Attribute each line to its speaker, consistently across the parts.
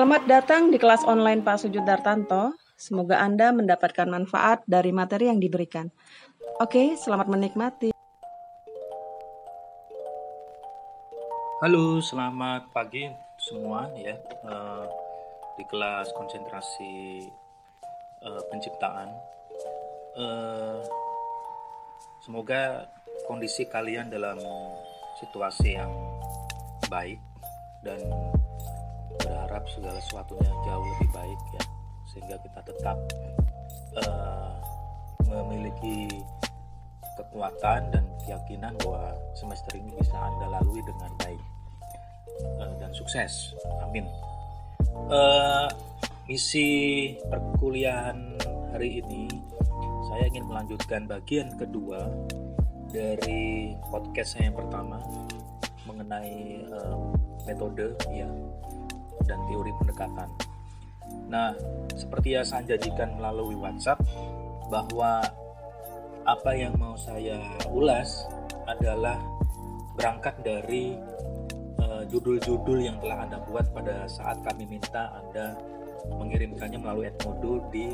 Speaker 1: Selamat datang di kelas online Pak Sujud Dartanto. Semoga Anda mendapatkan manfaat dari materi yang diberikan. Oke, selamat menikmati.
Speaker 2: Halo, selamat pagi semua ya. Uh, di kelas konsentrasi uh, penciptaan. Uh, semoga kondisi kalian dalam situasi yang baik dan berharap segala sesuatunya jauh lebih baik ya sehingga kita tetap uh, memiliki kekuatan dan keyakinan bahwa semester ini bisa anda lalui dengan baik uh, dan sukses. Amin. Uh, misi perkuliahan hari ini saya ingin melanjutkan bagian kedua dari podcast saya yang pertama mengenai uh, metode ya dan teori pendekatan. Nah, seperti yang saya janjikan melalui WhatsApp bahwa apa yang mau saya ulas adalah berangkat dari eh, judul-judul uh, yang telah Anda buat pada saat kami minta Anda mengirimkannya melalui Edmodo di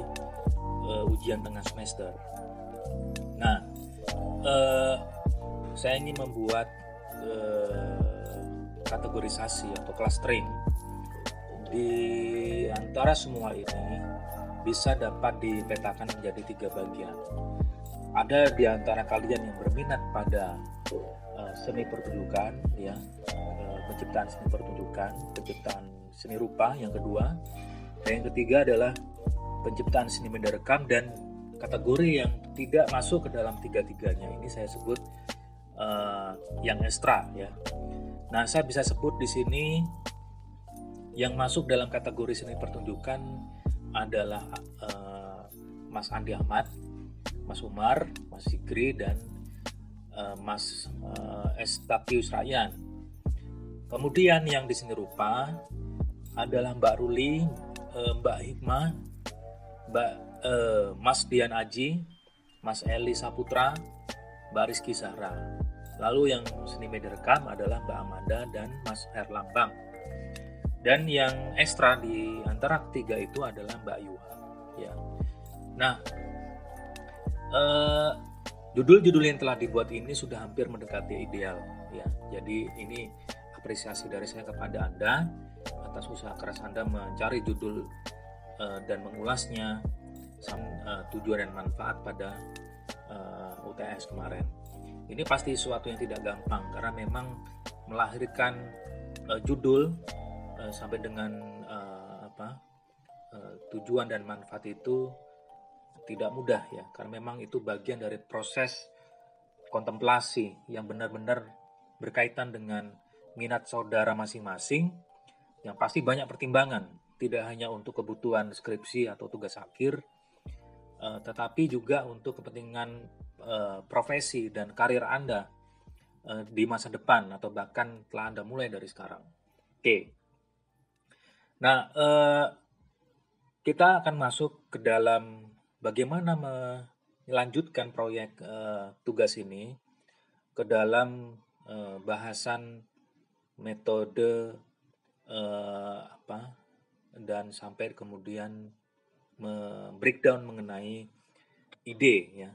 Speaker 2: uh, ujian tengah semester. Nah, uh, saya ingin membuat uh, kategorisasi atau clustering di antara semua ini bisa dapat dipetakan menjadi tiga bagian. Ada di antara kalian yang berminat pada uh, seni pertunjukan, ya, uh, penciptaan seni pertunjukan, penciptaan seni rupa. Yang kedua, dan yang ketiga adalah penciptaan seni media rekam dan kategori yang tidak masuk ke dalam tiga-tiganya. Ini saya sebut uh, yang ekstra, ya. Nah, saya bisa sebut di sini yang masuk dalam kategori seni pertunjukan adalah uh, Mas Andi Ahmad, Mas Umar, Mas Sigri dan uh, Mas uh, Estapius Ryan. Kemudian yang di seni rupa adalah Mbak Ruli, uh, Mbak Hikmah, Mbak uh, Mas Dian Aji, Mas Eli Saputra, Mbak Rizky Zahra. Lalu yang seni media rekam adalah Mbak Amanda dan Mas Herlambang. Dan yang ekstra di antara ketiga itu adalah Mbak Yuha. Ya. Nah, eh, judul-judul yang telah dibuat ini sudah hampir mendekati ideal. Ya, jadi ini apresiasi dari saya kepada Anda atas usaha keras Anda mencari judul eh, dan mengulasnya sam, eh, tujuan dan manfaat pada eh, UTS kemarin. Ini pasti sesuatu yang tidak gampang karena memang melahirkan uh, judul uh, sampai dengan uh, apa uh, tujuan dan manfaat itu tidak mudah ya karena memang itu bagian dari proses kontemplasi yang benar-benar berkaitan dengan minat saudara masing-masing yang pasti banyak pertimbangan tidak hanya untuk kebutuhan skripsi atau tugas akhir uh, tetapi juga untuk kepentingan uh, profesi dan karir Anda di masa depan atau bahkan telah Anda mulai dari sekarang. Oke. Okay. Nah, eh, kita akan masuk ke dalam bagaimana melanjutkan proyek eh, tugas ini ke dalam eh, bahasan metode eh, apa dan sampai kemudian breakdown mengenai ide ya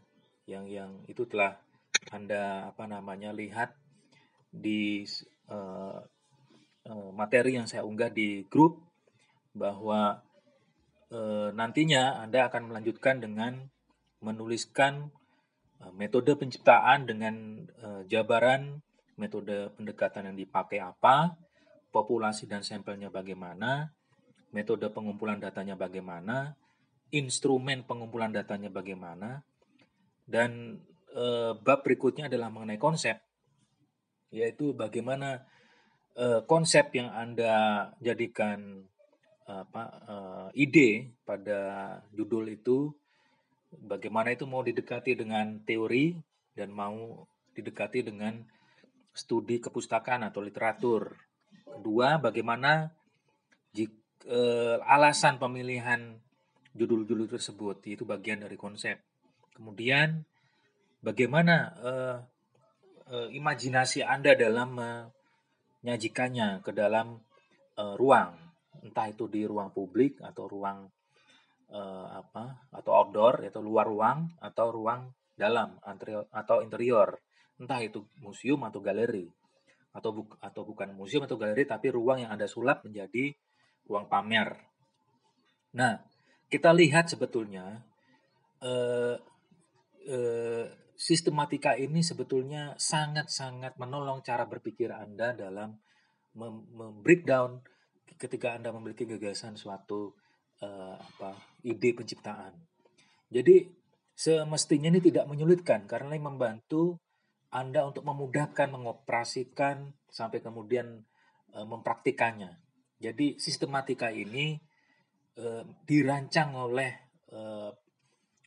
Speaker 2: yang yang itu telah anda apa namanya lihat di uh, uh, materi yang saya unggah di grup bahwa e, nantinya Anda akan melanjutkan dengan menuliskan e, metode penciptaan dengan e, jabaran metode pendekatan yang dipakai apa, populasi dan sampelnya bagaimana, metode pengumpulan datanya bagaimana, instrumen pengumpulan datanya bagaimana, dan e, bab berikutnya adalah mengenai konsep, yaitu bagaimana e, konsep yang Anda jadikan apa uh, ide pada judul itu bagaimana itu mau didekati dengan teori dan mau didekati dengan studi kepustakaan atau literatur. Kedua, bagaimana jika, uh, alasan pemilihan judul-judul tersebut itu bagian dari konsep. Kemudian bagaimana uh, uh, imajinasi Anda dalam menyajikannya ke dalam uh, ruang entah itu di ruang publik atau ruang uh, apa atau outdoor atau luar ruang atau ruang dalam atau interior entah itu museum atau galeri atau bu atau bukan museum atau galeri tapi ruang yang anda sulap menjadi ruang pamer. Nah, kita lihat sebetulnya eh, eh, sistematika ini sebetulnya sangat-sangat menolong cara berpikir Anda dalam membreakdown ketika Anda memiliki gagasan suatu uh, apa ide penciptaan. Jadi semestinya ini tidak menyulitkan karena ini membantu Anda untuk memudahkan mengoperasikan sampai kemudian uh, mempraktikannya. Jadi sistematika ini uh, dirancang oleh uh,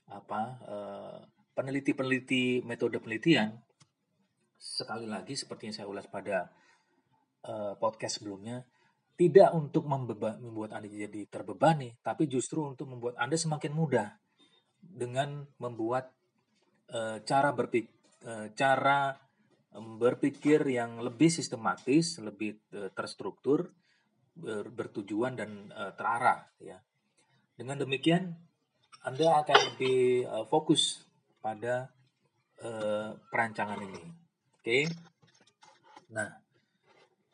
Speaker 2: apa uh, peneliti-peneliti metode penelitian sekali lagi seperti yang saya ulas pada podcast sebelumnya tidak untuk membuat Anda jadi terbebani, tapi justru untuk membuat Anda semakin mudah dengan membuat uh, cara berpikir uh, cara berpikir yang lebih sistematis, lebih uh, terstruktur, ber, bertujuan dan uh, terarah ya. Dengan demikian Anda akan lebih uh, fokus pada uh, perancangan ini. Oke. Okay? Nah,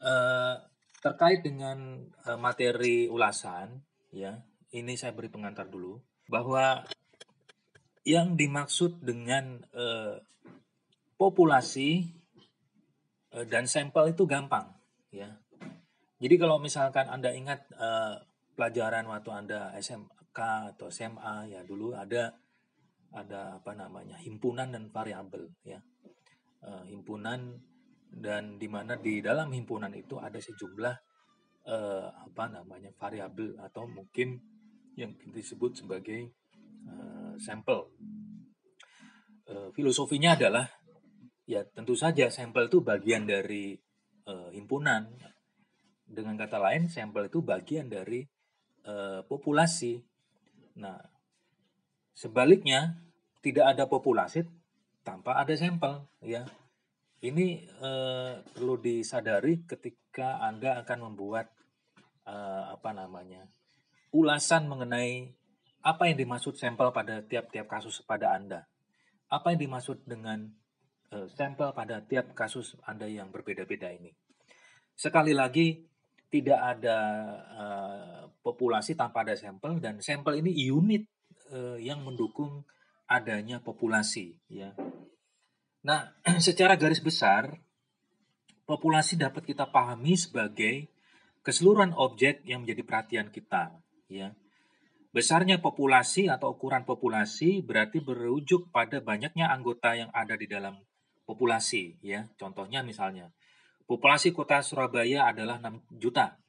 Speaker 2: uh, terkait dengan uh, materi ulasan, ya, ini saya beri pengantar dulu bahwa yang dimaksud dengan uh, populasi uh, dan sampel itu gampang, ya. Jadi kalau misalkan anda ingat uh, pelajaran waktu anda SMK atau SMA, ya dulu ada ada apa namanya himpunan dan variabel ya himpunan dan di mana di dalam himpunan itu ada sejumlah uh, apa namanya variabel atau mungkin yang disebut sebagai uh, sampel. Uh, filosofinya adalah ya tentu saja sampel itu bagian dari uh, himpunan. Dengan kata lain sampel itu bagian dari uh, populasi. Nah Sebaliknya, tidak ada populasi tanpa ada sampel, ya. Ini eh, perlu disadari ketika Anda akan membuat eh, apa namanya ulasan mengenai apa yang dimaksud sampel pada tiap-tiap kasus pada Anda. Apa yang dimaksud dengan eh, sampel pada tiap kasus Anda yang berbeda-beda ini. Sekali lagi, tidak ada uh, populasi tanpa ada sampel dan sampel ini unit uh, yang mendukung adanya populasi ya. Nah, secara garis besar populasi dapat kita pahami sebagai keseluruhan objek yang menjadi perhatian kita ya. Besarnya populasi atau ukuran populasi berarti berujuk pada banyaknya anggota yang ada di dalam populasi ya. Contohnya misalnya populasi kota Surabaya adalah 6 juta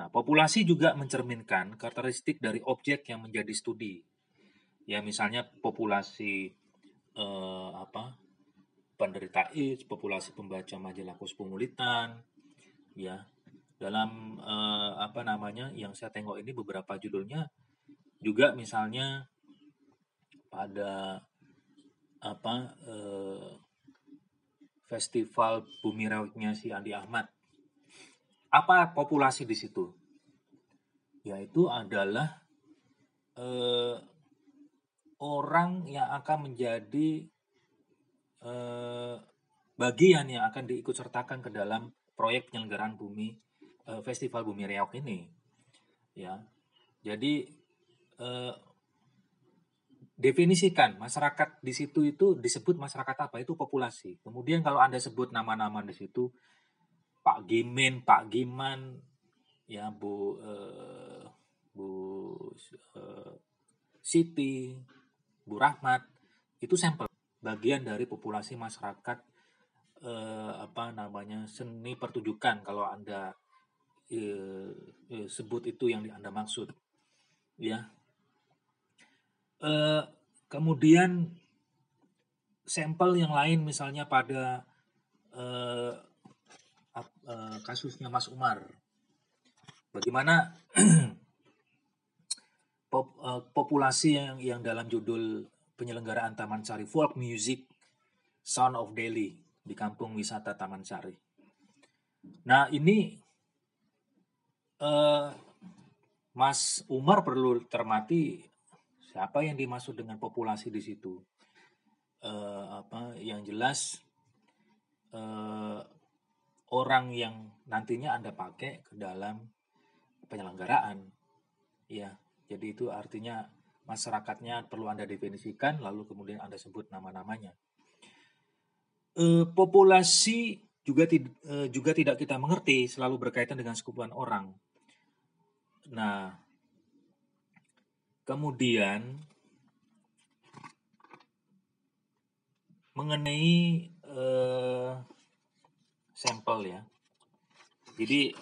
Speaker 2: Nah, populasi juga mencerminkan karakteristik dari objek yang menjadi studi. Ya, misalnya populasi eh, apa? Penderita AIDS, populasi pembaca majalah Kosmopolitan, ya. Dalam eh, apa namanya yang saya tengok ini beberapa judulnya juga misalnya pada apa eh, festival Bumi Rautnya si Andi Ahmad apa populasi di situ? Yaitu adalah eh, orang yang akan menjadi eh, bagian yang akan diikut sertakan ke dalam proyek penyelenggaraan bumi eh, Festival Bumi Riau ini. Ya. Jadi eh, definisikan masyarakat di situ itu disebut masyarakat apa? Itu populasi. Kemudian kalau Anda sebut nama-nama di situ Pak Gimin, Pak Giman, ya Bu uh, Bu uh, Siti, Bu Rahmat, itu sampel bagian dari populasi masyarakat uh, apa namanya seni pertunjukan kalau anda uh, uh, sebut itu yang anda maksud, ya. Uh, kemudian sampel yang lain misalnya pada uh, uh, kasusnya Mas Umar. Bagaimana pop, uh, populasi yang yang dalam judul penyelenggaraan Taman Sari Folk Music Sound of Delhi di kampung wisata Taman Sari. Nah ini uh, Mas Umar perlu termati siapa yang dimaksud dengan populasi di situ. Uh, apa yang jelas uh, orang yang nantinya Anda pakai ke dalam penyelenggaraan. Ya, jadi itu artinya masyarakatnya perlu Anda definisikan lalu kemudian Anda sebut nama-namanya. Uh, populasi juga, uh, juga tidak kita mengerti selalu berkaitan dengan sekumpulan orang. Nah, kemudian mengenai uh, sampel ya. Jadi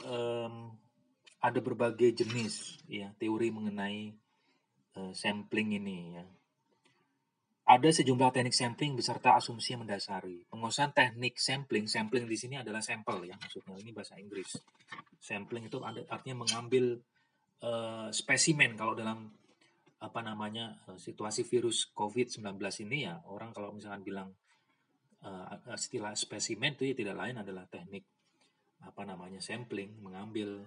Speaker 2: ada berbagai jenis ya teori mengenai uh, sampling ini ya. Ada sejumlah teknik sampling beserta asumsi yang mendasari. Penguasaan teknik sampling, sampling di sini adalah sampel ya maksudnya ini bahasa Inggris. Sampling itu artinya mengambil uh, spesimen kalau dalam apa namanya uh, situasi virus COVID-19 ini ya orang kalau misalkan bilang uh, istilah spesimen itu ya tidak lain adalah teknik apa namanya sampling mengambil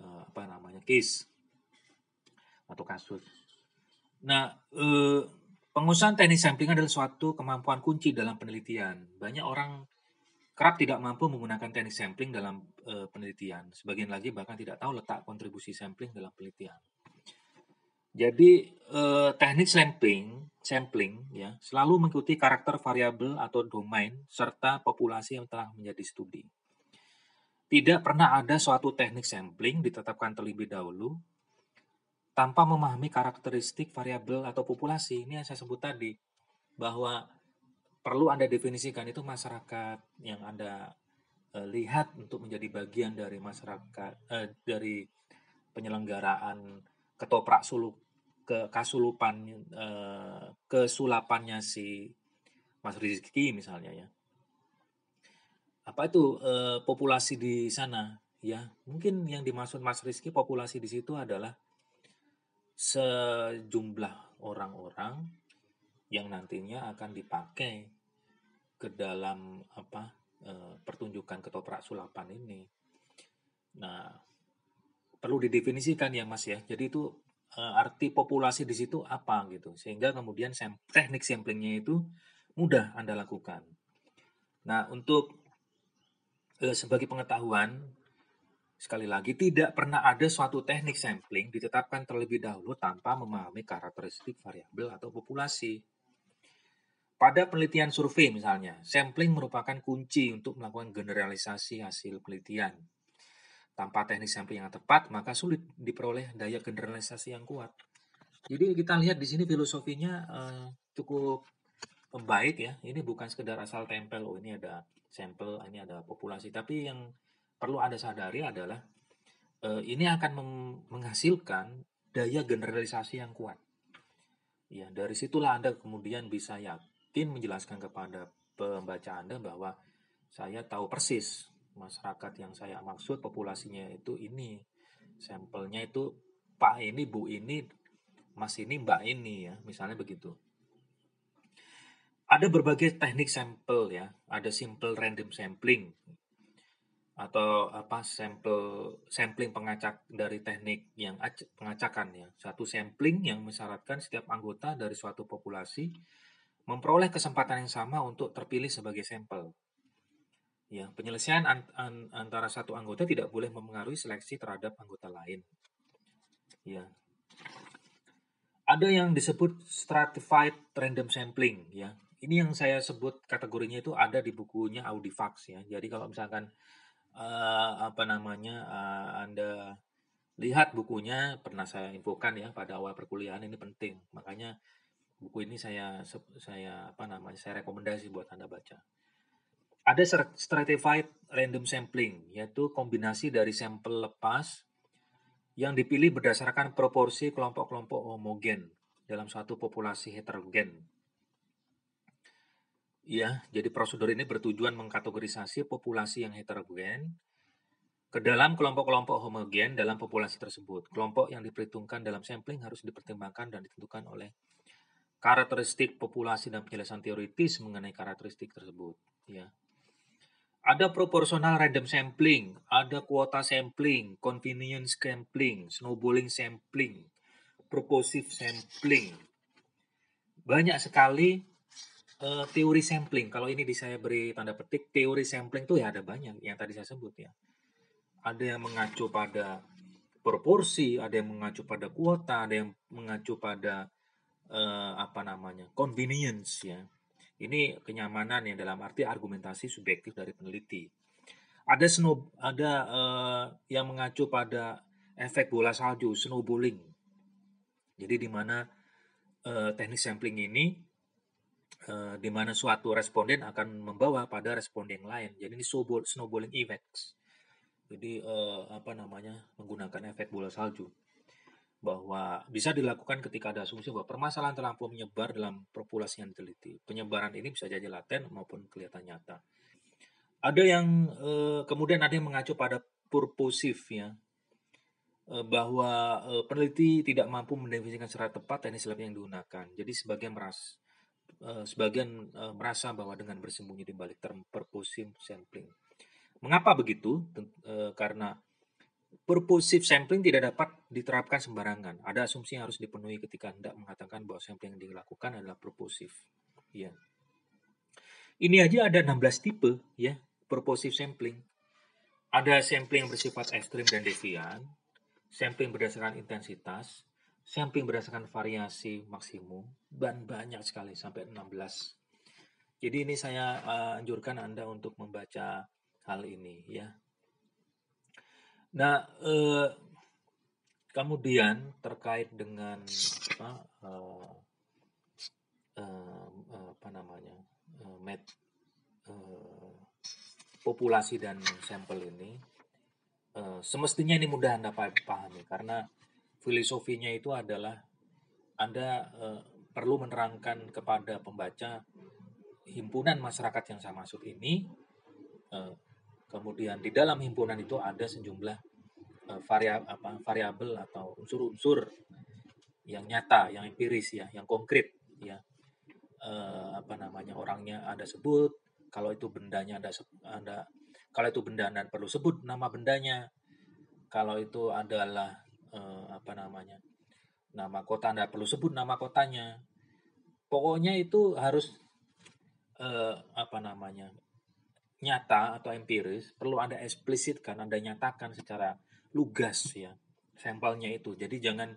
Speaker 2: uh, apa namanya case atau kasus. Nah, uh, Pengusahaan teknik sampling adalah suatu kemampuan kunci dalam penelitian. Banyak orang kerap tidak mampu menggunakan teknik sampling dalam e, penelitian. Sebagian lagi bahkan tidak tahu letak kontribusi sampling dalam penelitian. Jadi e, teknik sampling, sampling ya selalu mengikuti karakter variabel atau domain serta populasi yang telah menjadi studi. Tidak pernah ada suatu teknik sampling ditetapkan terlebih dahulu tanpa memahami karakteristik variabel atau populasi. Ini yang saya sebut tadi, bahwa perlu Anda definisikan itu masyarakat yang Anda uh, lihat untuk menjadi bagian dari masyarakat, uh, dari penyelenggaraan ketoprak suluk ke kasulupan uh, kesulapannya si Mas Rizky misalnya ya. Apa itu populasi di sana? Ya, mungkin yang dimaksud Mas Rizky populasi di situ adalah sejumlah orang-orang yang nantinya akan dipakai ke dalam apa e, pertunjukan ketoprak sulapan ini. Nah, perlu didefinisikan ya Mas ya. Jadi itu e, arti populasi di situ apa gitu. Sehingga kemudian sem teknik samplingnya itu mudah Anda lakukan. Nah, untuk e, sebagai pengetahuan Sekali lagi, tidak pernah ada suatu teknik sampling ditetapkan terlebih dahulu tanpa memahami karakteristik variabel atau populasi. Pada penelitian survei misalnya, sampling merupakan kunci untuk melakukan generalisasi hasil penelitian. Tanpa teknik sampling yang tepat, maka sulit diperoleh daya generalisasi yang kuat. Jadi kita lihat di sini filosofinya uh, cukup baik ya. Ini bukan sekedar asal tempel, oh ini ada sampel, ini ada populasi. Tapi yang perlu Anda sadari adalah uh, ini akan menghasilkan daya generalisasi yang kuat. Ya, dari situlah Anda kemudian bisa yakin menjelaskan kepada pembaca Anda bahwa saya tahu persis masyarakat yang saya maksud populasinya itu ini. Sampelnya itu Pak ini, Bu ini, Mas ini, Mbak ini ya, misalnya begitu. Ada berbagai teknik sampel ya, ada simple random sampling atau apa sampel sampling pengacak dari teknik yang pengacakan ya. Satu sampling yang mensyaratkan setiap anggota dari suatu populasi memperoleh kesempatan yang sama untuk terpilih sebagai sampel. Ya penyelesaian an an antara satu anggota tidak boleh mempengaruhi seleksi terhadap anggota lain. Ya. Ada yang disebut stratified random sampling ya. Ini yang saya sebut kategorinya itu ada di bukunya Audifax ya. Jadi kalau misalkan uh, apa namanya, uh, Anda lihat bukunya pernah saya infokan ya pada awal perkuliahan ini penting. Makanya buku ini saya saya apa namanya, saya rekomendasi buat Anda baca. Ada stratified random sampling, yaitu kombinasi dari sampel lepas yang dipilih berdasarkan proporsi kelompok-kelompok homogen dalam suatu populasi heterogen. Ya, jadi prosedur ini bertujuan mengkategorisasi populasi yang heterogen ke dalam kelompok-kelompok homogen dalam populasi tersebut. Kelompok yang diperhitungkan dalam sampling harus dipertimbangkan dan ditentukan oleh karakteristik populasi dan penjelasan teoritis mengenai karakteristik tersebut. Ya. Ada proportional random sampling, ada kuota sampling, convenience sampling, snowballing sampling, purposive sampling. Banyak sekali uh, teori sampling. Kalau ini di saya beri tanda petik, teori sampling itu ya ada banyak yang tadi saya sebut ya. Ada yang mengacu pada proporsi, ada yang mengacu pada kuota, ada yang mengacu pada uh, apa namanya convenience ya ini kenyamanan yang dalam arti argumentasi subjektif dari peneliti. Ada snow, ada uh, yang mengacu pada efek bola salju, snowballing. Jadi di mana uh, teknik sampling ini uh, di mana suatu responden akan membawa pada responden lain. Jadi ini snowballing effects. Jadi uh, apa namanya menggunakan efek bola salju bahwa bisa dilakukan ketika ada asumsi bahwa permasalahan terlampau menyebar dalam populasi yang diteliti. Penyebaran ini bisa jadi laten maupun kelihatan nyata. Ada yang eh, kemudian ada yang mengacu pada purposif ya, eh, bahwa eh, peneliti tidak mampu mendefinisikan secara tepat teknis lab yang digunakan. Jadi sebagian meras, eh, sebagian eh, merasa bahwa dengan bersembunyi di balik term purposive sampling. Mengapa begitu? Eh, karena purposive sampling tidak dapat diterapkan sembarangan. Ada asumsi yang harus dipenuhi ketika Anda mengatakan bahwa sampling yang dilakukan adalah purposive. Ya. Ini aja ada 16 tipe ya, purposive sampling. Ada sampling yang bersifat ekstrim dan devian, sampling berdasarkan intensitas, sampling berdasarkan variasi maksimum, dan banyak sekali sampai 16. Jadi ini saya uh, anjurkan Anda untuk membaca hal ini ya. Nah, eh, kemudian terkait dengan apa, eh, eh, apa namanya, eh, met, eh, populasi dan sampel ini, eh, semestinya ini mudah anda pahami karena filosofinya itu adalah anda eh, perlu menerangkan kepada pembaca himpunan masyarakat yang saya maksud ini eh, Kemudian di dalam himpunan itu ada sejumlah uh, variabel apa variabel atau unsur-unsur yang nyata, yang empiris ya, yang konkret ya. Uh, apa namanya orangnya ada sebut, kalau itu bendanya ada ada kalau itu benda dan perlu sebut nama bendanya. Kalau itu adalah uh, apa namanya? nama kota Anda perlu sebut nama kotanya. Pokoknya itu harus uh, apa namanya? nyata atau empiris perlu Anda eksplisit kan Anda nyatakan secara lugas ya sampelnya itu. Jadi jangan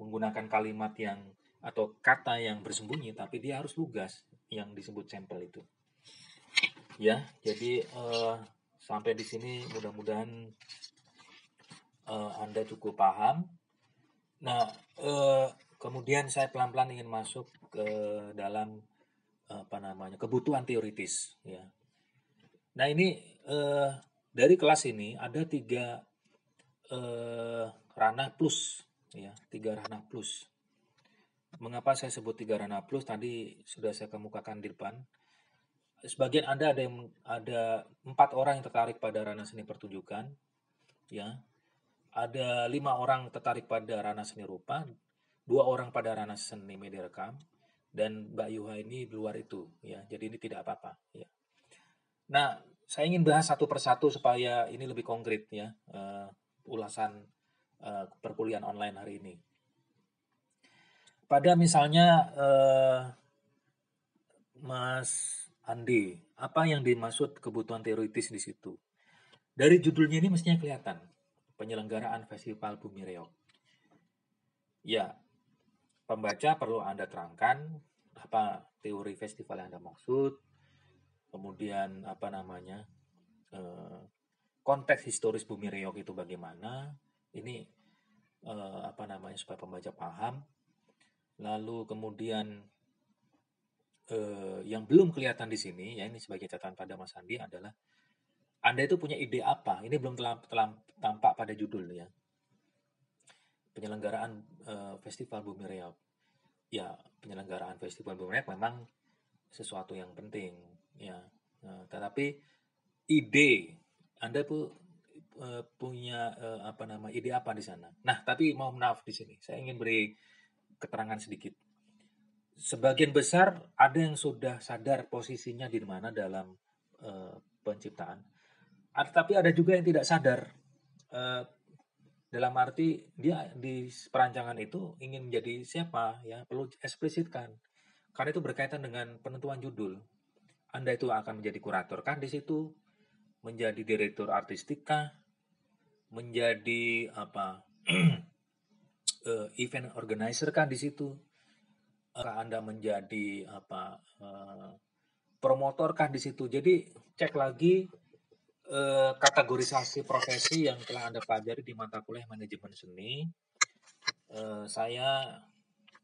Speaker 2: menggunakan kalimat yang atau kata yang bersembunyi tapi dia harus lugas yang disebut sampel itu. Ya, jadi uh, sampai di sini mudah-mudahan uh, Anda cukup paham. Nah, uh, kemudian saya pelan-pelan ingin masuk ke dalam apa namanya kebutuhan teoritis ya Nah ini eh, dari kelas ini ada tiga eh, ranah plus, ya tiga ranah plus. Mengapa saya sebut tiga ranah plus? Tadi sudah saya kemukakan di depan. Sebagian anda ada yang ada empat orang yang tertarik pada ranah seni pertunjukan, ya. Ada lima orang tertarik pada ranah seni rupa, dua orang pada ranah seni media rekam, dan Mbak Yuha ini di luar itu, ya. Jadi ini tidak apa-apa, ya. Nah, saya ingin bahas satu persatu supaya ini lebih konkret ya uh, ulasan uh, perkuliahan online hari ini. Pada misalnya uh, Mas Andi, apa yang dimaksud kebutuhan teoritis di situ? Dari judulnya ini mestinya kelihatan penyelenggaraan Festival Bumi Reok. Ya, pembaca perlu Anda terangkan apa teori festival yang Anda maksud, kemudian apa namanya eh, konteks historis bumi reok itu bagaimana ini eh, apa namanya supaya pembaca paham lalu kemudian eh, yang belum kelihatan di sini ya ini sebagai catatan pada Mas Andi adalah anda itu punya ide apa? Ini belum tampak pada judul ya. Penyelenggaraan uh, festival bumi reok ya penyelenggaraan festival bumi reok memang sesuatu yang penting ya. Nah, tetapi ide anda pun uh, punya uh, apa nama ide apa di sana? Nah tapi mau maaf di sini saya ingin beri keterangan sedikit. Sebagian besar ada yang sudah sadar posisinya di mana dalam uh, penciptaan. Tapi ada juga yang tidak sadar. Uh, dalam arti dia di perancangan itu ingin menjadi siapa ya perlu eksplisitkan. Karena itu berkaitan dengan penentuan judul. Anda itu akan menjadi kurator kan di situ? Menjadi direktur artistik kah? Menjadi apa? Uh, event organizer kan di situ? Anda menjadi apa uh, promotor kan di situ? Jadi cek lagi Eh, kategorisasi profesi yang telah Anda pelajari di mata kuliah manajemen seni, eh, saya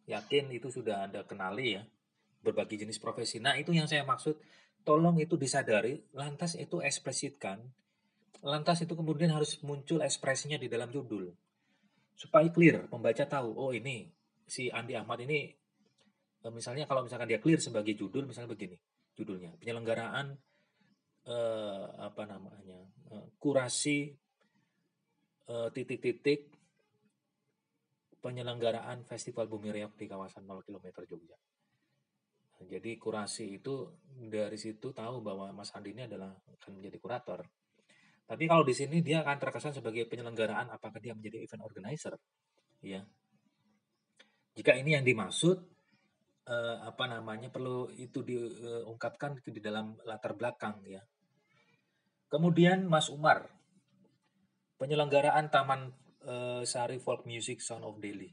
Speaker 2: yakin itu sudah Anda kenali ya, berbagai jenis profesi. Nah, itu yang saya maksud, tolong itu disadari, lantas itu eksplisitkan, lantas itu kemudian harus muncul ekspresinya di dalam judul. Supaya clear, pembaca tahu, oh ini, si Andi Ahmad ini, eh, misalnya kalau misalkan dia clear sebagai judul, misalnya begini, judulnya, penyelenggaraan eh, apa namanya eh, kurasi eh, titik-titik penyelenggaraan Festival Bumi Reok di kawasan 0 km Jogja. Jadi kurasi itu dari situ tahu bahwa Mas Andi ini adalah akan menjadi kurator. Tapi kalau di sini dia akan terkesan sebagai penyelenggaraan apakah dia menjadi event organizer, ya. Jika ini yang dimaksud eh, apa namanya perlu itu diungkapkan di dalam latar belakang ya Kemudian Mas Umar, penyelenggaraan Taman uh, Sari Folk Music Sound of Delhi.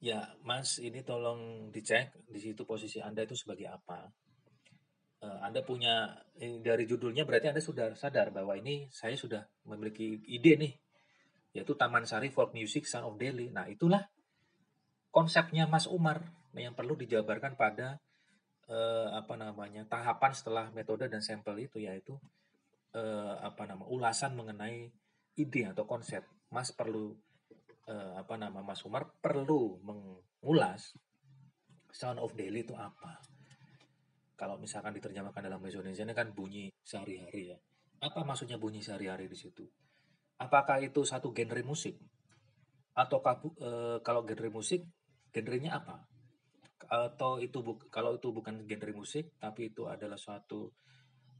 Speaker 2: Ya, Mas, ini tolong dicek di situ posisi Anda itu sebagai apa. Uh, anda punya dari judulnya berarti Anda sudah sadar bahwa ini saya sudah memiliki ide nih, yaitu Taman Sari Folk Music Sound of Delhi. Nah, itulah konsepnya Mas Umar yang perlu dijabarkan pada uh, apa namanya tahapan setelah metode dan sampel itu yaitu eh, apa nama ulasan mengenai ide atau konsep. Mas perlu eh, apa nama Mas Umar perlu mengulas sound of daily itu apa. Kalau misalkan diterjemahkan dalam bahasa Indonesia ini kan bunyi sehari-hari ya. Apa maksudnya bunyi sehari-hari di situ? Apakah itu satu genre musik? Atau e, kalau genre musik, genrenya apa? Atau itu kalau itu bukan genre musik, tapi itu adalah suatu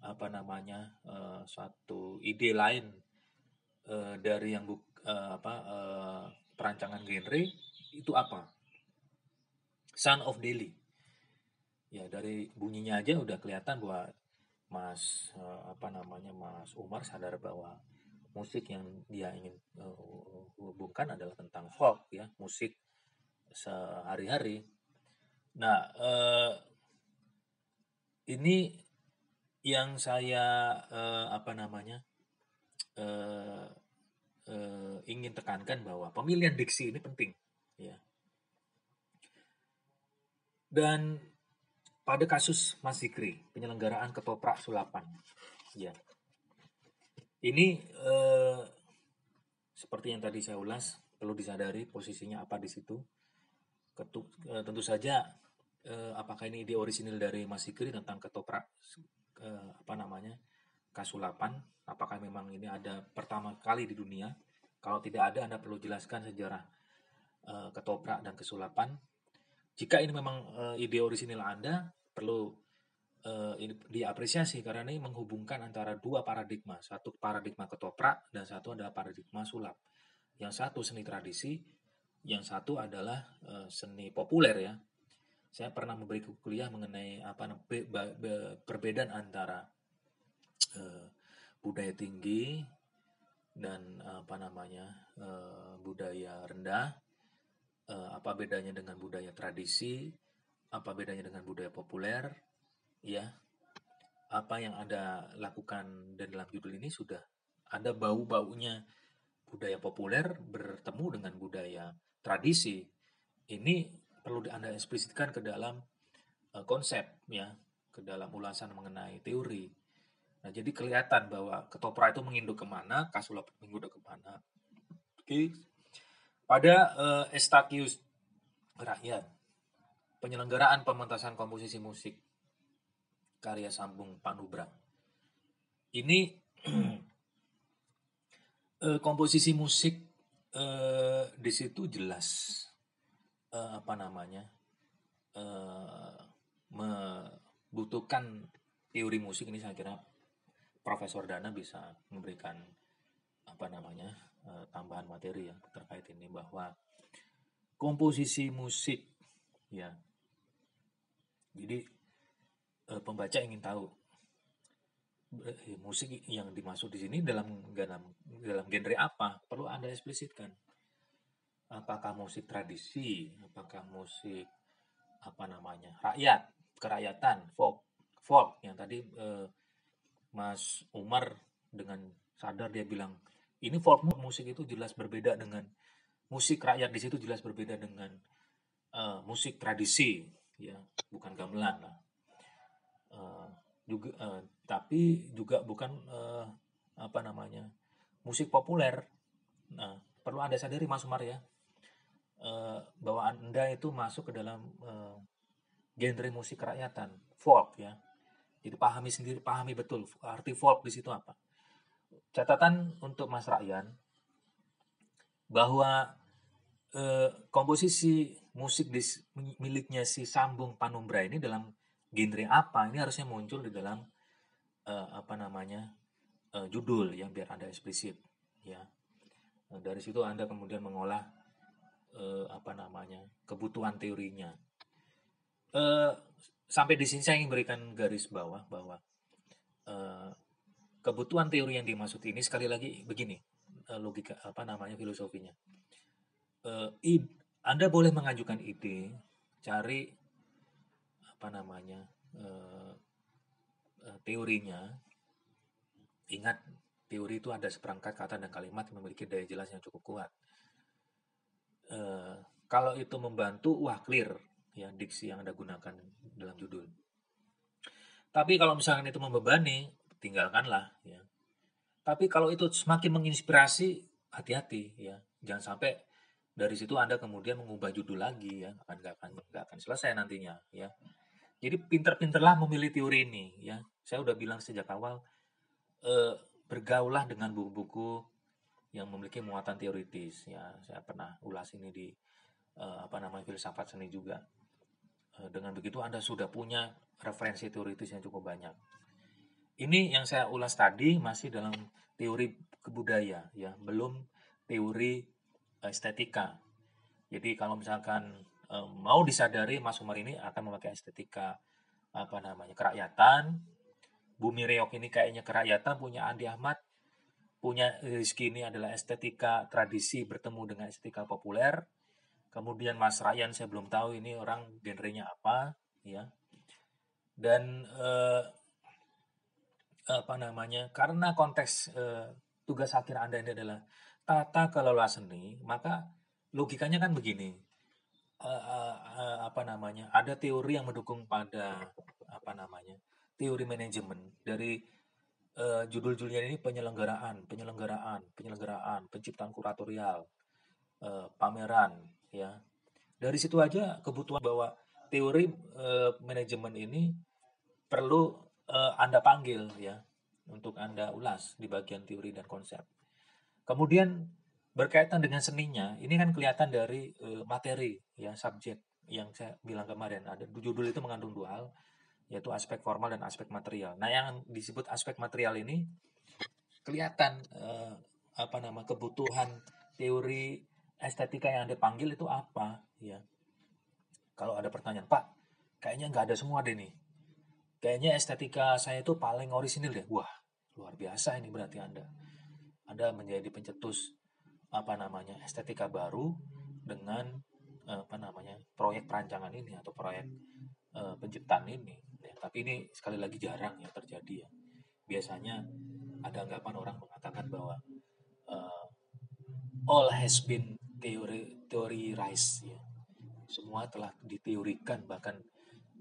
Speaker 2: apa namanya uh, suatu ide lain uh, dari yang buk, uh, apa uh, perancangan genre itu apa? Son of Delhi ya dari bunyinya aja udah kelihatan bahwa Mas uh, apa namanya Mas Umar sadar bahwa musik yang dia ingin uh, hubungkan adalah tentang folk ya musik sehari-hari. Nah uh, ini yang saya uh, apa namanya uh, uh, ingin tekankan bahwa pemilihan diksi ini penting ya. Dan pada kasus Mas Zikri penyelenggaraan ketoprak sulapan ya. Ini uh, seperti yang tadi saya ulas perlu disadari posisinya apa di situ. Ketuk, uh, tentu saja uh, apakah ini ide orisinil dari Mas Zikri tentang ketoprak eh, apa namanya kasulapan apakah memang ini ada pertama kali di dunia? Kalau tidak ada anda perlu jelaskan sejarah eh, ketoprak dan kesulapan. Jika ini memang eh, ide orisinil anda perlu eh, ini diapresiasi karena ini menghubungkan antara dua paradigma. Satu paradigma ketoprak dan satu adalah paradigma sulap. Yang satu seni tradisi yang satu adalah uh, seni populer ya saya pernah memberi kuliah mengenai apa be, be, be, perbedaan antara uh, budaya tinggi dan apa namanya uh, budaya rendah uh, apa bedanya dengan budaya tradisi apa bedanya dengan budaya populer ya. Apa yang anda lakukan dan dalam judul ini sudah ada bau-baunya budaya populer bertemu dengan budaya tradisi. Ini perlu Anda eksplisitkan ke dalam uh, konsep ya, ke dalam ulasan mengenai teori. Nah, jadi kelihatan bahwa ketoprak itu menginduk ke mana, kasulap menginduk ke mana. Oke. Pada uh, Estakius rakyat, penyelenggaraan pementasan komposisi musik karya sambung Panubra. Ini uh, komposisi musik uh, di situ jelas uh, apa namanya uh, membutuhkan teori musik ini saya kira Profesor Dana bisa memberikan apa namanya uh, tambahan materi ya terkait ini bahwa komposisi musik ya. Jadi uh, pembaca ingin tahu musik yang dimaksud di sini dalam dalam dalam genre apa perlu anda eksplisitkan apakah musik tradisi? Apakah musik apa namanya rakyat kerakyatan folk folk. Yang tadi uh, Mas Umar dengan sadar dia bilang ini folk musik itu jelas berbeda dengan musik rakyat di situ jelas berbeda dengan uh, musik tradisi ya. Bukan gamelan lah. Uh, juga uh, tapi juga bukan uh, apa namanya musik populer. Nah perlu anda sadari mas Umar ya uh, bahwa anda itu masuk ke dalam uh, genre musik kerakyatan folk ya. Jadi pahami sendiri pahami betul arti folk di situ apa. Catatan untuk Mas Ryan bahwa eh, komposisi musik di, miliknya si Sambung Panumbra ini dalam genre apa ini harusnya muncul di dalam eh, apa namanya eh, judul yang biar anda eksplisit ya. Dari situ anda kemudian mengolah eh, apa namanya kebutuhan teorinya eh, sampai di sini saya ingin berikan garis bawah bahwa eh, kebutuhan teori yang dimaksud ini sekali lagi begini eh, logika apa namanya filosofinya. Uh, anda boleh mengajukan ide, cari apa namanya uh, uh, teorinya. Ingat teori itu ada seperangkat kata dan kalimat yang memiliki daya jelas yang cukup kuat. Uh, kalau itu membantu, wah clear ya diksi yang anda gunakan dalam judul. Tapi kalau misalkan itu membebani, tinggalkanlah ya. Tapi kalau itu semakin menginspirasi, hati-hati ya. Jangan sampai dari situ Anda kemudian mengubah judul lagi ya, akan nggak akan nggak akan selesai nantinya ya. Jadi pinter-pinterlah memilih teori ini ya. Saya udah bilang sejak awal eh, bergaulah dengan buku-buku yang memiliki muatan teoritis ya. Saya pernah ulas ini di eh, apa namanya filsafat seni juga. Eh, dengan begitu Anda sudah punya referensi teoritis yang cukup banyak ini yang saya ulas tadi masih dalam teori kebudaya ya, belum teori estetika. Jadi kalau misalkan um, mau disadari Mas Umar ini akan memakai estetika apa namanya kerakyatan. Bumi Reok ini kayaknya kerakyatan punya Andi Ahmad, punya Rizky ini adalah estetika tradisi bertemu dengan estetika populer. Kemudian Mas Ryan saya belum tahu ini orang genrenya apa ya. Dan eh, apa namanya karena konteks uh, tugas akhir anda ini adalah tata kelola seni maka logikanya kan begini uh, uh, uh, apa namanya ada teori yang mendukung pada apa namanya teori manajemen dari uh, judul-judulnya ini penyelenggaraan penyelenggaraan penyelenggaraan penciptaan kuratorial uh, pameran ya. Dari situ aja kebutuhan bahwa teori uh, manajemen ini perlu uh, Anda panggil ya untuk Anda ulas di bagian teori dan konsep. Kemudian berkaitan dengan seninya, ini kan kelihatan dari uh, materi ya subjek yang saya bilang kemarin. Ada judul itu mengandung dua hal yaitu aspek formal dan aspek material. Nah, yang disebut aspek material ini kelihatan uh, apa nama kebutuhan teori estetika yang Anda panggil itu apa ya. Kalau ada pertanyaan, Pak, kayaknya nggak ada semua deh nih kayaknya estetika saya itu paling orisinil deh. Wah, luar biasa ini berarti Anda. Anda menjadi pencetus apa namanya estetika baru dengan apa namanya proyek perancangan ini atau proyek uh, penciptaan ini. Tapi ini sekali lagi jarang ya terjadi ya. Biasanya ada anggapan orang mengatakan bahwa uh, all has been theory theorized ya. Semua telah diteorikan bahkan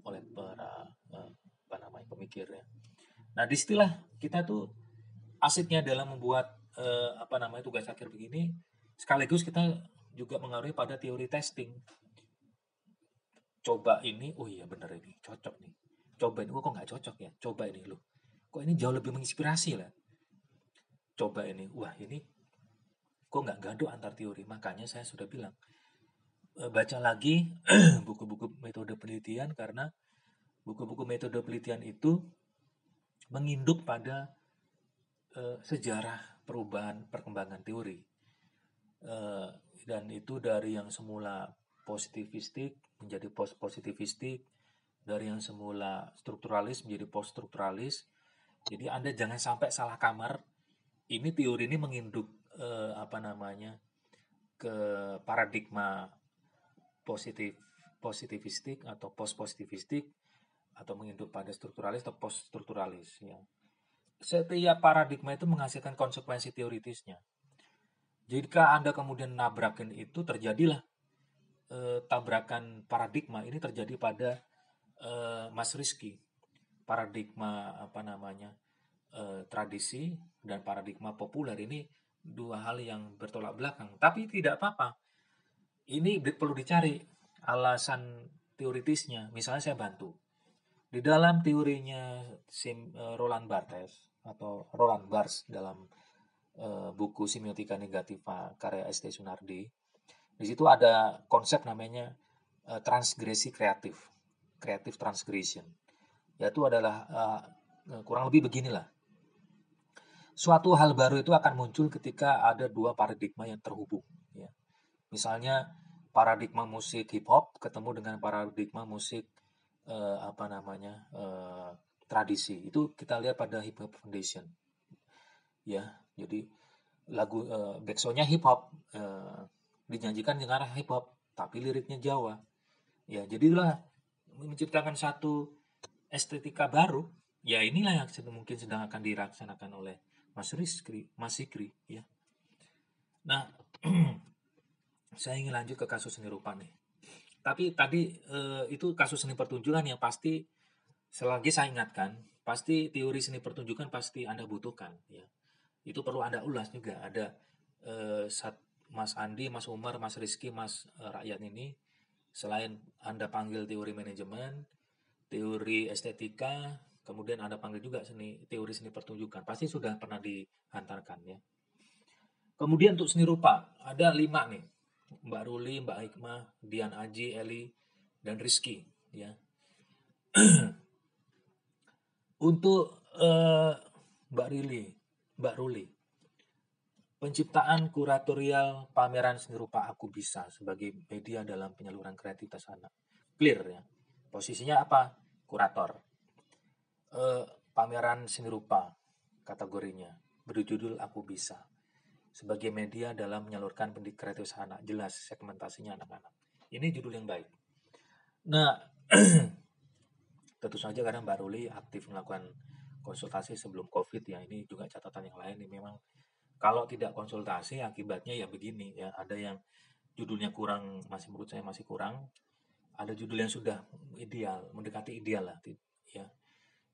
Speaker 2: oleh para uh, apa namanya pemikir ya. Nah di situlah kita tuh asiknya dalam membuat eh, apa namanya tugas akhir begini sekaligus kita juga mengaruhi pada teori testing. Coba ini, oh iya bener ini cocok nih. Coba ini, kok nggak cocok ya? Coba ini loh. Kok ini jauh lebih menginspirasi lah. Coba ini, wah ini kok nggak gaduh antar teori. Makanya saya sudah bilang eh, baca lagi buku-buku metode penelitian karena buku-buku metode penelitian itu menginduk pada uh, sejarah perubahan perkembangan teori uh, dan itu dari yang semula positivistik menjadi post positivistik dari yang semula strukturalis menjadi post strukturalis jadi anda jangan sampai salah kamar ini teori ini menginduk uh, apa namanya ke paradigma positif positivistik atau post positivistik atau menginduk pada strukturalis atau post strukturalis ya. Setiap paradigma itu menghasilkan konsekuensi teoritisnya. Jika Anda kemudian nabrakin itu terjadilah eh, tabrakan paradigma ini terjadi pada eh, Mas Rizky. Paradigma apa namanya? Eh, tradisi dan paradigma populer ini dua hal yang bertolak belakang. Tapi tidak apa-apa. Ini perlu dicari alasan teoritisnya. Misalnya saya bantu. Di dalam teorinya Sim, uh, Roland Barthes atau Roland Barthes dalam uh, buku Semiotika Negativa karya ST Sunardi, di situ ada konsep namanya uh, transgresi kreatif, creative transgression. Yaitu adalah uh, kurang lebih beginilah suatu hal baru itu akan muncul ketika ada dua paradigma yang terhubung. Ya. Misalnya paradigma musik hip hop ketemu dengan paradigma musik eh, apa namanya eh, tradisi. Itu kita lihat pada hip hop foundation. Ya, jadi lagu eh, backsoundnya hip hop eh, dinyanyikan dengan hip hop, tapi liriknya Jawa. Ya, jadilah menciptakan satu estetika baru. Ya inilah yang mungkin sedang akan dilaksanakan oleh Mas Rizky, Mas Sikri, ya. Nah, saya ingin lanjut ke kasus seni rupa nih. Tapi tadi eh, itu kasus seni pertunjukan yang pasti selagi saya ingatkan, pasti teori seni pertunjukan pasti Anda butuhkan, ya. Itu perlu Anda ulas juga. Ada eh, Mas Andi, Mas Umar, Mas Rizky, Mas eh, Rakyat ini selain Anda panggil teori manajemen, teori estetika, kemudian Anda panggil juga seni teori seni pertunjukan, pasti sudah pernah dihantarkan ya. Kemudian untuk seni rupa, ada lima nih. Mbak Ruli, Mbak Hikmah, Dian Aji, Eli, dan Rizky. Ya. untuk uh, Mbak Ruli, Mbak Ruli, penciptaan kuratorial pameran seni rupa Aku Bisa sebagai media dalam penyaluran kreativitas anak. Clear ya. Posisinya apa? Kurator eh, pameran seni rupa kategorinya berjudul Aku Bisa sebagai media dalam menyalurkan pendidik kreatif anak jelas segmentasinya anak-anak ini judul yang baik nah tentu saja karena Mbak Ruli aktif melakukan konsultasi sebelum COVID ya ini juga catatan yang lain ini memang kalau tidak konsultasi akibatnya ya begini ya ada yang judulnya kurang masih menurut saya masih kurang ada judul yang sudah ideal mendekati ideal lah ya.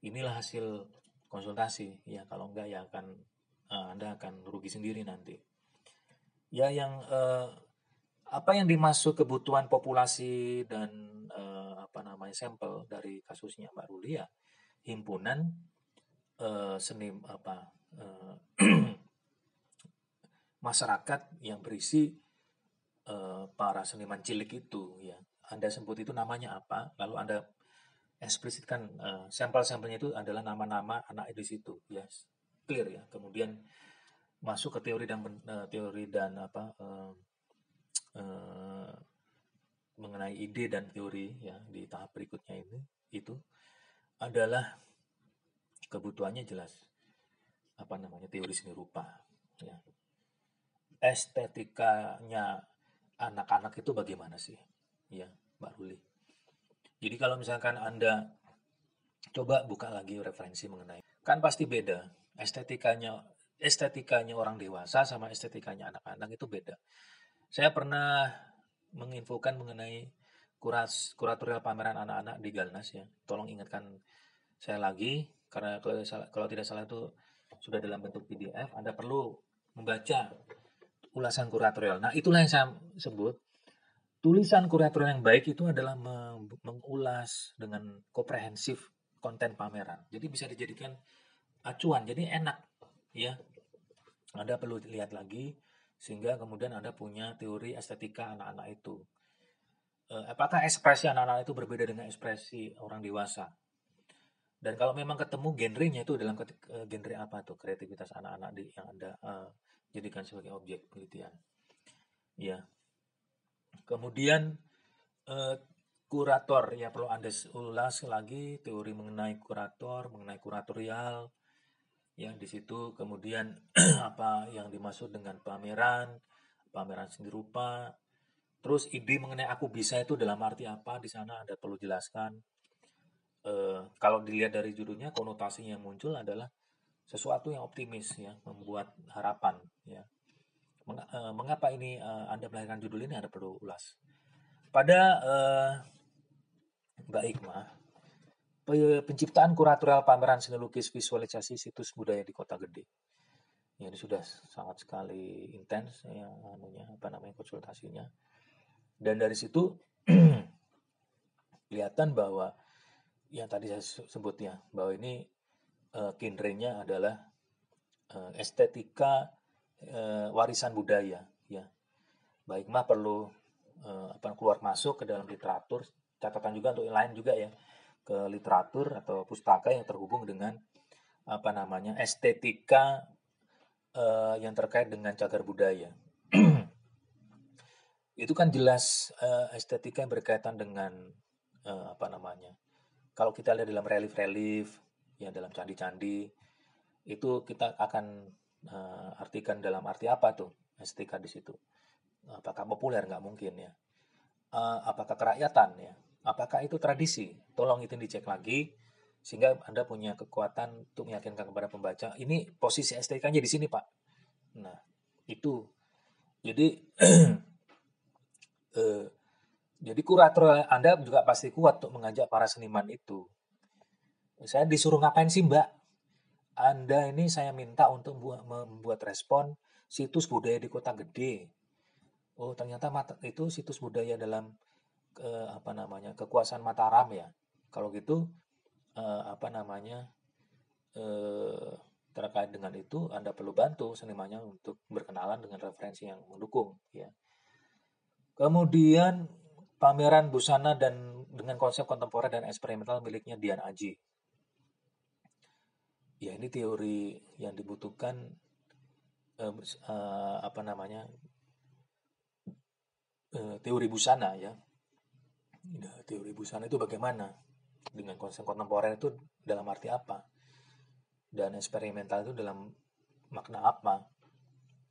Speaker 2: Inilah hasil konsultasi ya kalau enggak ya akan uh, anda akan rugi sendiri nanti. Ya yang uh, apa yang dimasuk kebutuhan populasi dan uh, apa namanya sampel dari kasusnya Mbak Ruli ya himpunan uh, seni apa uh, masyarakat yang berisi uh, para seniman cilik itu ya. Anda sebut itu namanya apa lalu anda eksplisitkan uh, sampel-sampelnya itu adalah nama-nama anak di situ ya. Clear ya. Kemudian masuk ke teori dan uh, teori dan apa uh, uh, mengenai ide dan teori ya di tahap berikutnya ini itu adalah kebutuhannya jelas apa namanya teori seni rupa ya estetikanya anak-anak itu bagaimana sih ya Mbak Ruli jadi kalau misalkan Anda coba buka lagi referensi mengenai kan pasti beda estetikanya estetikanya orang dewasa sama estetikanya anak-anak itu beda. Saya pernah menginfokan mengenai kuras kuratorial pameran anak-anak di Galnas ya. Tolong ingatkan saya lagi karena kalau, kalau tidak salah itu sudah dalam bentuk PDF. Anda perlu membaca ulasan kuratorial. Nah itulah yang saya sebut tulisan kurator yang baik itu adalah mengulas dengan komprehensif konten pameran. Jadi bisa dijadikan acuan. Jadi enak ya. Anda perlu lihat lagi sehingga kemudian Anda punya teori estetika anak-anak itu. Eh, apakah ekspresi anak-anak itu berbeda dengan ekspresi orang dewasa? Dan kalau memang ketemu genrenya itu dalam eh, genre apa tuh kreativitas anak-anak yang Anda eh, jadikan sebagai objek penelitian. Ya. Kemudian eh, kurator ya perlu Anda ulas lagi teori mengenai kurator, mengenai kuratorial yang di situ kemudian apa yang dimaksud dengan pameran, pameran seni rupa, terus ide mengenai aku bisa itu dalam arti apa di sana Anda perlu jelaskan. Eh, kalau dilihat dari judulnya konotasi yang muncul adalah sesuatu yang optimis ya, membuat harapan ya. Eh, mengapa ini eh, Anda melahirkan judul ini Anda perlu ulas. Pada eh, Mbak penciptaan kuratorial pameran seni lukis visualisasi situs budaya di Kota Gede. Ya, ini sudah sangat sekali intens ya anunya apa namanya konsultasinya. Dan dari situ kelihatan bahwa yang tadi saya se- sebut ya bahwa ini eh, genrenya adalah eh, estetika eh, warisan budaya ya. Baik mah perlu eh, apa keluar masuk ke dalam literatur catatan juga untuk yang lain juga ya ke literatur atau pustaka yang terhubung dengan apa namanya estetika eh, yang terkait dengan cagar budaya. Itu kan jelas eh, estetika yang berkaitan dengan eh, apa namanya. Kalau kita lihat dalam relief-relief ya dalam candi-candi itu kita akan eh, artikan dalam arti apa tuh estetika di situ. Apakah populer nggak mungkin ya. Eh, apakah kerakyatan ya. Apakah itu tradisi? Tolong itu dicek lagi sehingga Anda punya kekuatan untuk meyakinkan kepada pembaca ini posisi estetikanya di sini, Pak. Nah, itu. Jadi eh, jadi kurator Anda juga pasti kuat untuk mengajak para seniman itu. Saya disuruh ngapain sih, Mbak? Anda ini saya minta untuk membuat, respon situs budaya di kota gede. Oh, ternyata itu situs budaya dalam eh, apa namanya kekuasaan Mataram ya. Kalau gitu eh, apa namanya eh, terkait dengan itu Anda perlu bantu senimannya untuk berkenalan dengan referensi yang mendukung ya. Kemudian pameran busana dan dengan konsep kontemporer dan eksperimental miliknya Dian Aji. Ya ini teori yang dibutuhkan eh, eh, apa namanya eh, teori busana ya. Nah, teori busana itu bagaimana? Dengan konsep kontemporer itu dalam arti apa? Dan eksperimental itu dalam makna apa?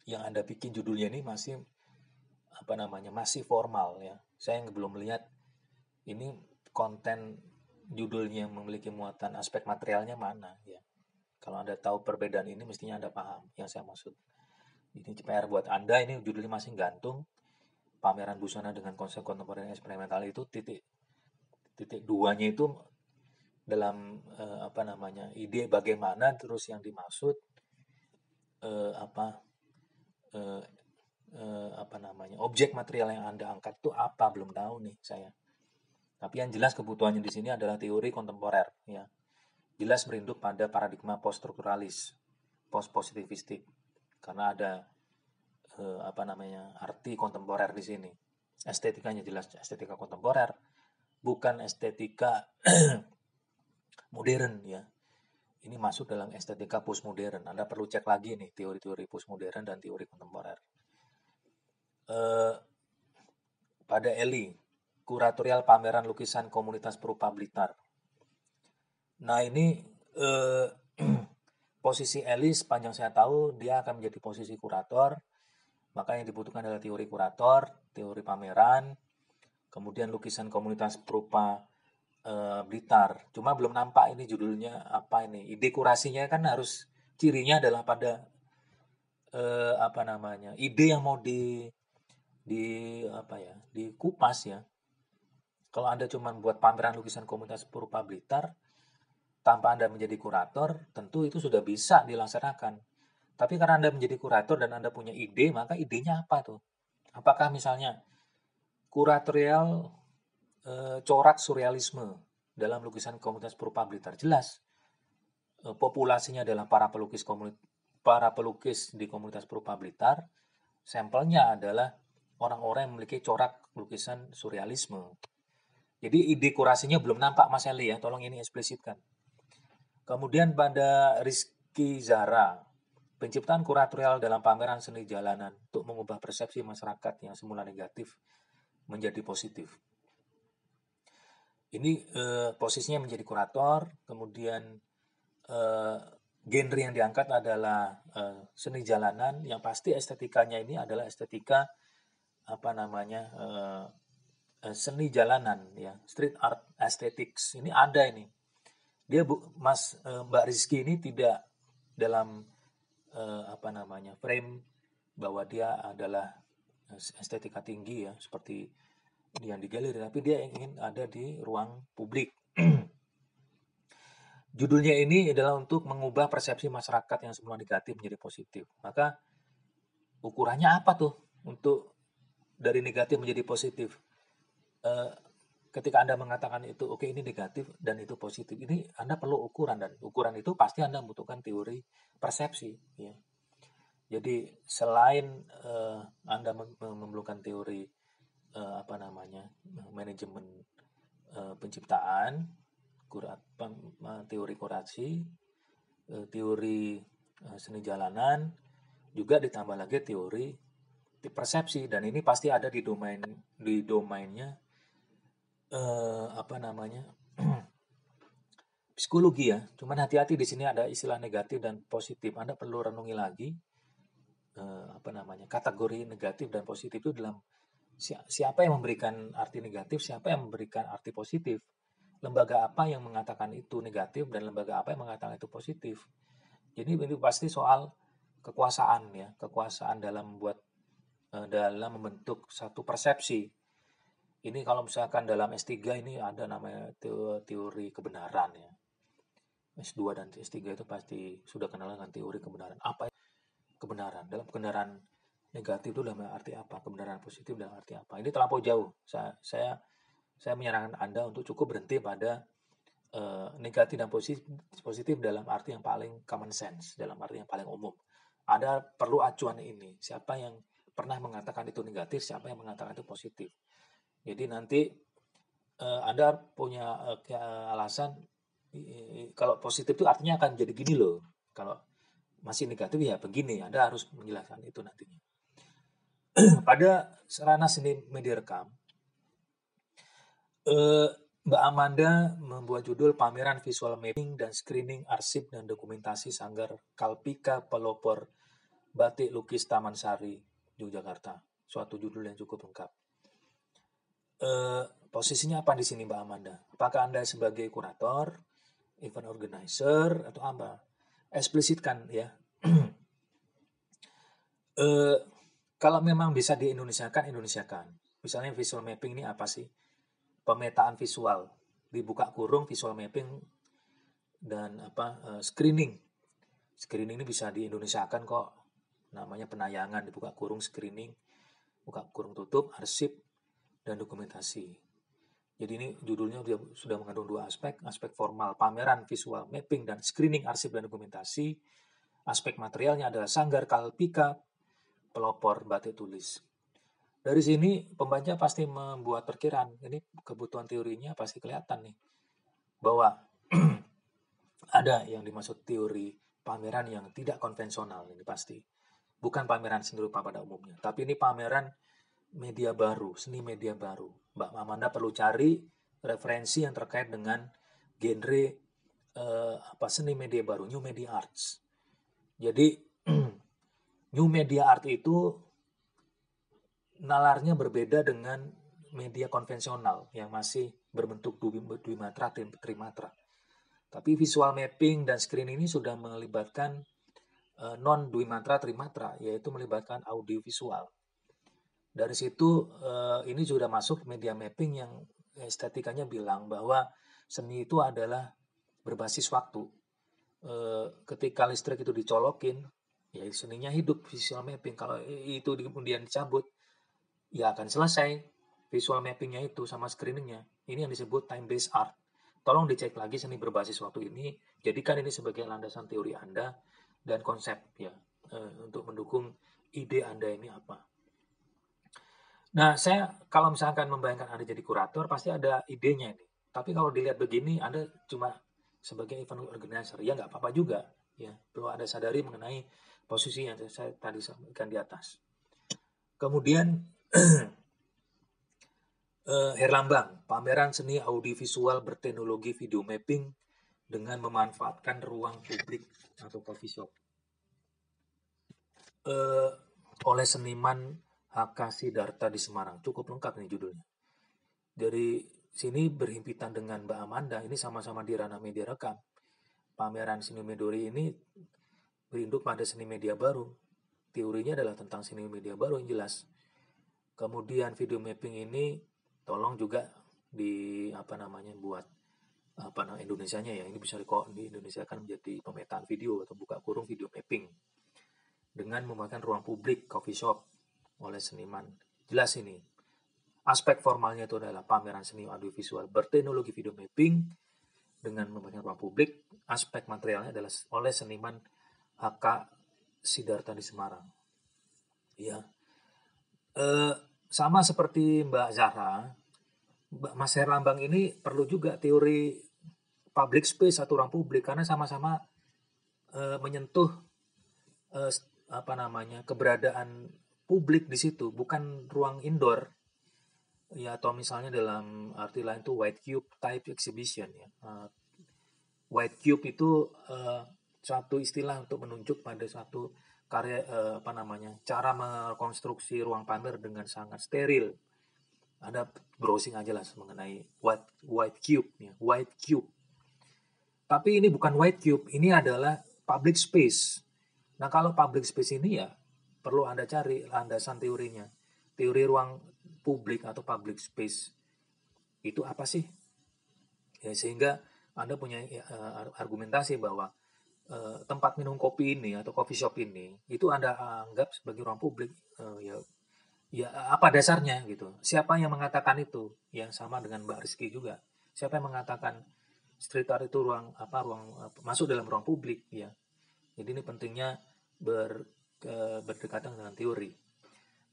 Speaker 2: Yang Anda bikin judulnya ini masih apa namanya? masih formal ya. Saya belum melihat ini konten judulnya memiliki muatan aspek materialnya mana ya. Kalau Anda tahu perbedaan ini mestinya Anda paham yang saya maksud. Ini PR buat Anda ini judulnya masih gantung. Pameran busana dengan konsep kontemporer eksperimental itu titik titik duanya itu dalam eh, apa namanya ide bagaimana terus yang dimaksud eh, apa eh, eh, apa namanya objek material yang anda angkat itu apa belum tahu nih saya. Tapi yang jelas kebutuhannya di sini adalah teori kontemporer ya jelas merinduk pada paradigma poststrukturalis post positivistik karena ada eh, apa namanya arti kontemporer di sini. Estetikanya jelas estetika kontemporer bukan estetika modern ya. Ini masuk dalam estetika postmodern. Anda perlu cek lagi nih teori-teori postmodern dan teori kontemporer. Eh, pada Eli kuratorial pameran lukisan komunitas perupa Blitar nah ini eh, posisi Eli sepanjang saya tahu dia akan menjadi posisi kurator maka yang dibutuhkan adalah teori kurator teori pameran kemudian lukisan komunitas perupa eh, Blitar. Cuma belum nampak ini judulnya apa ini. Ide kurasinya kan harus cirinya adalah pada eh, apa namanya ide yang mau di di apa ya dikupas ya. Kalau anda cuma buat pameran lukisan komunitas perupa Blitar tanpa anda menjadi kurator, tentu itu sudah bisa dilaksanakan. Tapi karena anda menjadi kurator dan anda punya ide, maka idenya apa tuh? Apakah misalnya kuratorial eh, corak surrealisme dalam lukisan komunitas perupa Blitar? Jelas. Eh, populasinya adalah para pelukis komunitas para pelukis di komunitas perupa Blitar. Sampelnya adalah orang-orang yang memiliki corak lukisan surrealisme. Jadi ide kurasinya belum nampak Mas Eli ya. Tolong ini eksplisitkan Kemudian pada Rizky Zara, penciptaan kuratorial dalam pameran seni jalanan untuk mengubah persepsi masyarakat yang semula negatif menjadi positif. Ini eh, posisinya menjadi kurator, kemudian eh, genre yang diangkat adalah eh, seni jalanan, yang pasti estetikanya ini adalah estetika apa namanya eh, eh seni jalanan ya, street art aesthetics. Ini ada ini dia bu, Mas uh, Mbak Rizky ini tidak dalam uh, apa namanya frame bahwa dia adalah estetika tinggi ya seperti yang di galeri tapi dia ingin ada di ruang publik. Judulnya ini adalah untuk mengubah persepsi masyarakat yang semula negatif menjadi positif. Maka ukurannya apa tuh untuk dari negatif menjadi positif? Uh, ketika Anda mengatakan itu oke okay, ini negatif dan itu positif, ini Anda perlu ukuran dan ukuran itu pasti Anda membutuhkan teori persepsi ya. Jadi selain uh, Anda memerlukan teori uh, apa namanya manajemen uh, penciptaan, kurat, teori kurasi, uh, teori uh, seni jalanan, juga ditambah lagi teori persepsi dan ini pasti ada di domain di domainnya uh, apa namanya psikologi ya. Cuman hati-hati di sini ada istilah negatif dan positif. Anda perlu renungi lagi uh, apa namanya kategori negatif dan positif itu dalam siapa yang memberikan arti negatif, siapa yang memberikan arti positif, lembaga apa yang mengatakan itu negatif dan lembaga apa yang mengatakan itu positif. Jadi ini pasti soal kekuasaan ya, kekuasaan dalam membuat uh, dalam membentuk satu persepsi ini kalau misalkan dalam S3 ini ada namanya teori kebenaran ya. S2 dan S3 itu pasti sudah kenal dengan teori kebenaran. Apa kebenaran? Dalam kebenaran negatif itu dalam arti apa? Kebenaran positif dalam arti apa? Ini terlampau jauh. Saya saya, saya menyarankan Anda untuk cukup berhenti pada uh, negatif dan positif, positif dalam arti yang paling common sense, dalam arti yang paling umum. Ada perlu acuan ini. Siapa yang pernah mengatakan itu negatif, siapa yang mengatakan itu positif jadi nanti uh, Anda punya uh, alasan kalau positif itu artinya akan jadi gini loh. Kalau masih negatif ya begini. Anda harus menjelaskan itu nantinya. Pada sarana seni media rekam, uh, Mbak Amanda membuat judul pameran visual mapping dan screening arsip dan dokumentasi Sanggar Kalpika Pelopor Batik Lukis Taman Sari, Yogyakarta. Suatu judul yang cukup lengkap eh, posisinya apa di sini Mbak Amanda? Apakah Anda sebagai kurator, event organizer, atau apa? Eksplisitkan ya. eh, kalau memang bisa di Indonesia-kan, Indonesia-kan. Misalnya visual mapping ini apa sih? Pemetaan visual. Dibuka kurung visual mapping dan apa eh, screening. Screening ini bisa di Indonesia-kan kok. Namanya penayangan dibuka kurung screening, buka kurung tutup, arsip, dan dokumentasi. Jadi ini judulnya sudah mengandung dua aspek, aspek formal pameran visual mapping dan screening arsip dan dokumentasi. Aspek materialnya adalah sanggar kalpika, pelopor batik tulis. Dari sini pembaca pasti membuat perkiraan, ini kebutuhan teorinya pasti kelihatan nih, bahwa ada yang dimaksud teori pameran yang tidak konvensional ini pasti. Bukan pameran seni rupa pada umumnya, tapi ini pameran media baru, seni media baru. Mbak Amanda perlu cari referensi yang terkait dengan genre eh, apa seni media baru, new media arts. Jadi new media art itu nalarnya berbeda dengan media konvensional yang masih berbentuk matra, trimatra. Tapi visual mapping dan screen ini sudah melibatkan uh, non matra, trimatra, yaitu melibatkan audio visual. Dari situ uh, ini sudah masuk media mapping yang estetikanya bilang bahwa seni itu adalah berbasis waktu. Uh, ketika listrik itu dicolokin, ya seninya hidup visual mapping. Kalau itu kemudian dicabut, ya akan selesai visual mappingnya itu sama screeningnya. Ini yang disebut time based art. Tolong dicek lagi seni berbasis waktu ini. Jadikan ini sebagai landasan teori Anda dan konsep ya uh, untuk mendukung ide Anda ini apa. Nah, saya kalau misalkan membayangkan Anda jadi kurator, pasti ada idenya ini. Tapi kalau dilihat begini, Anda cuma sebagai event organizer ya nggak apa-apa juga. Ya perlu ada sadari mengenai posisi yang saya tadi sampaikan di atas. Kemudian uh, Herlambang pameran seni audiovisual berteknologi video mapping dengan memanfaatkan ruang publik atau coffee shop. Uh, oleh seniman HK Sidarta di Semarang cukup lengkap nih judulnya dari sini berhimpitan dengan Mbak Amanda ini sama-sama di ranah media rekam. Pameran Seni Medori ini berinduk pada seni media baru. Teorinya adalah tentang seni media baru yang jelas. Kemudian video mapping ini tolong juga di apa namanya buat apa nama Indonesia-nya ya ini bisa di, di Indonesia kan menjadi pemetaan video atau buka kurung video mapping dengan memakan ruang publik coffee shop oleh seniman jelas ini Aspek formalnya itu adalah pameran seni audiovisual berteknologi video mapping dengan memberikan ruang publik. Aspek materialnya adalah oleh seniman HK Sidarta di Semarang. Ya, e, sama seperti Mbak Zahra, Mbak Mas Herlambang ini perlu juga teori public space atau ruang publik karena sama-sama e, menyentuh e, apa namanya keberadaan publik di situ, bukan ruang indoor. Ya atau misalnya dalam arti lain itu white cube type exhibition ya. Uh, white cube itu uh, suatu istilah untuk menunjuk pada suatu karya uh, apa namanya cara merekonstruksi ruang pamer dengan sangat steril. Ada browsing aja lah mengenai white white cube ya. White cube. Tapi ini bukan white cube ini adalah public space. Nah kalau public space ini ya perlu anda cari landasan teorinya teori ruang publik atau public space itu apa sih? Ya, sehingga Anda punya ya, argumentasi bahwa uh, tempat minum kopi ini atau coffee shop ini itu Anda anggap sebagai ruang publik uh, ya ya apa dasarnya gitu. Siapa yang mengatakan itu? Yang sama dengan Mbak Rizky juga. Siapa yang mengatakan street art itu ruang apa ruang masuk dalam ruang publik ya. Jadi ini pentingnya ber, ke, berdekatan dengan teori.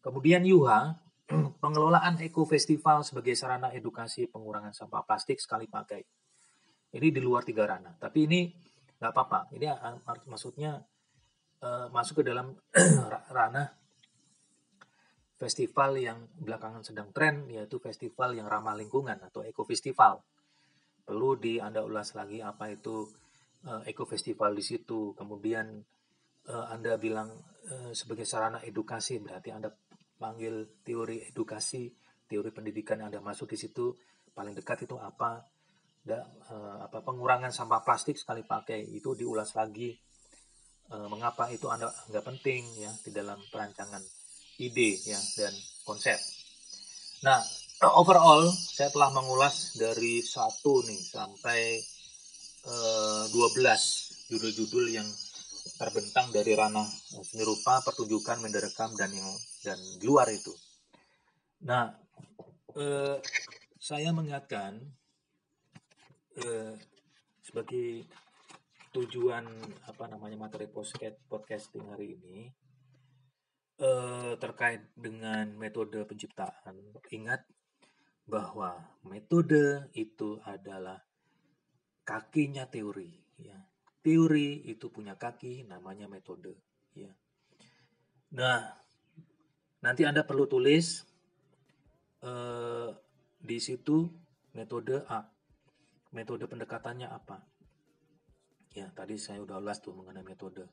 Speaker 2: Kemudian Yuha pengelolaan Eco Festival sebagai sarana edukasi pengurangan sampah plastik sekali pakai. Ini di luar tiga ranah, tapi ini nggak apa-apa. Ini maksudnya uh, masuk ke dalam ranah festival yang belakangan sedang tren, yaitu festival yang ramah lingkungan atau Eco Festival. Perlu di Anda ulas lagi apa itu uh, Eco Festival di situ. Kemudian uh, Anda bilang uh, sebagai sarana edukasi, berarti Anda panggil teori edukasi, teori pendidikan yang Anda masuk di situ paling dekat itu apa? Da, uh, apa pengurangan sampah plastik sekali pakai itu diulas lagi uh, mengapa itu Anda nggak penting ya di dalam perancangan ide ya dan konsep. Nah, overall saya telah mengulas dari satu nih sampai uh, eh, 12 judul-judul yang terbentang dari ranah seni rupa, pertunjukan, menderekam dan yang dan luar itu. Nah, eh, saya mengingatkan eh, sebagai tujuan apa namanya materi podcast podcasting hari ini eh, terkait dengan metode penciptaan. Ingat bahwa metode itu adalah kakinya teori. Ya. Teori itu punya kaki, namanya metode. Ya. Nah, Nanti Anda perlu tulis eh, di situ metode A. Metode pendekatannya apa? Ya, tadi saya udah ulas tuh mengenai metode.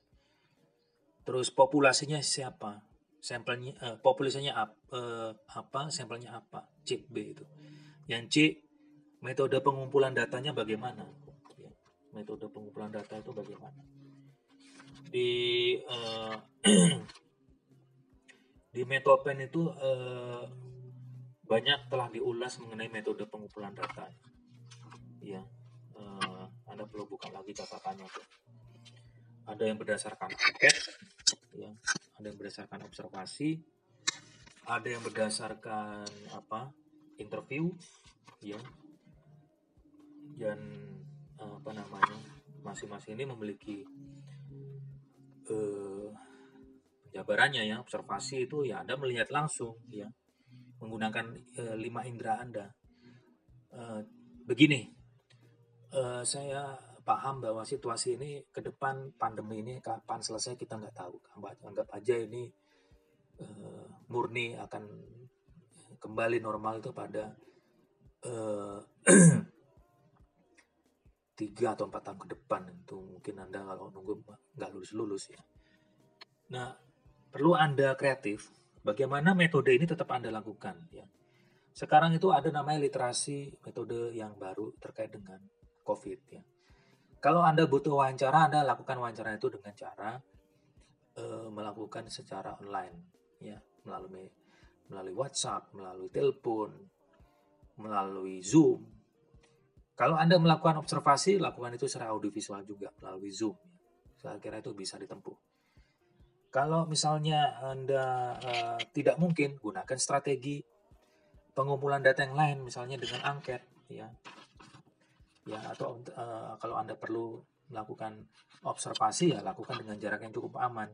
Speaker 2: Terus populasinya siapa? Sampelnya eh, populasinya ap, eh, apa? Sampelnya apa? C, B itu. Yang C metode pengumpulan datanya bagaimana? Metode pengumpulan data itu bagaimana? Di eh, di Metopen itu eh, banyak telah diulas mengenai metode pengumpulan data. Ya, eh, Anda perlu buka lagi catatannya tuh. Ada yang berdasarkan angket, ya, ada yang berdasarkan observasi, ada yang berdasarkan apa interview, ya, dan apa namanya masing-masing ini memiliki eh, jabarannya ya observasi itu ya Anda melihat langsung ya menggunakan e, lima indera Anda. E, begini, e, saya paham bahwa situasi ini ke depan pandemi ini kapan selesai kita nggak tahu. Anggap aja ini uh, murni akan kembali normal itu pada uh, tiga atau empat tahun ke depan itu mungkin anda kalau nunggu nggak lulus lulus ya. Nah perlu anda kreatif. Bagaimana metode ini tetap anda lakukan ya. Sekarang itu ada namanya literasi metode yang baru terkait dengan COVID ya. Kalau anda butuh wawancara, anda lakukan wawancara itu dengan cara uh, melakukan secara online ya melalui melalui WhatsApp, melalui telepon, melalui Zoom. Kalau Anda melakukan observasi, lakukan itu secara audiovisual juga melalui Zoom. Saya kira itu bisa ditempuh. Kalau misalnya Anda uh, tidak mungkin, gunakan strategi pengumpulan data yang lain, misalnya dengan angket, ya, ya atau uh, kalau Anda perlu melakukan observasi, ya lakukan dengan jarak yang cukup aman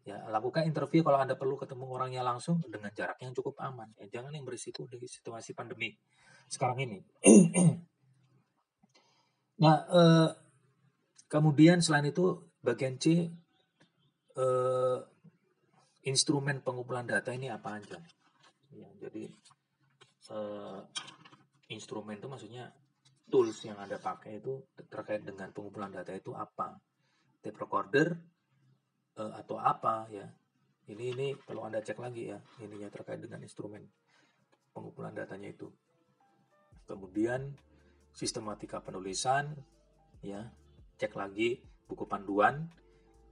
Speaker 2: Ya, lakukan interview kalau Anda perlu ketemu orangnya langsung dengan jarak yang cukup aman. Ya, jangan yang berisiko di situasi pandemi sekarang ini. nah, eh, kemudian selain itu bagian C eh, instrumen pengumpulan data ini apa aja? Ya, jadi eh, instrumen itu maksudnya tools yang Anda pakai itu terkait dengan pengumpulan data itu apa? Tape recorder, uh, atau apa ya ini ini perlu anda cek lagi ya ininya terkait dengan instrumen pengumpulan datanya itu kemudian sistematika penulisan ya. Cek lagi buku panduan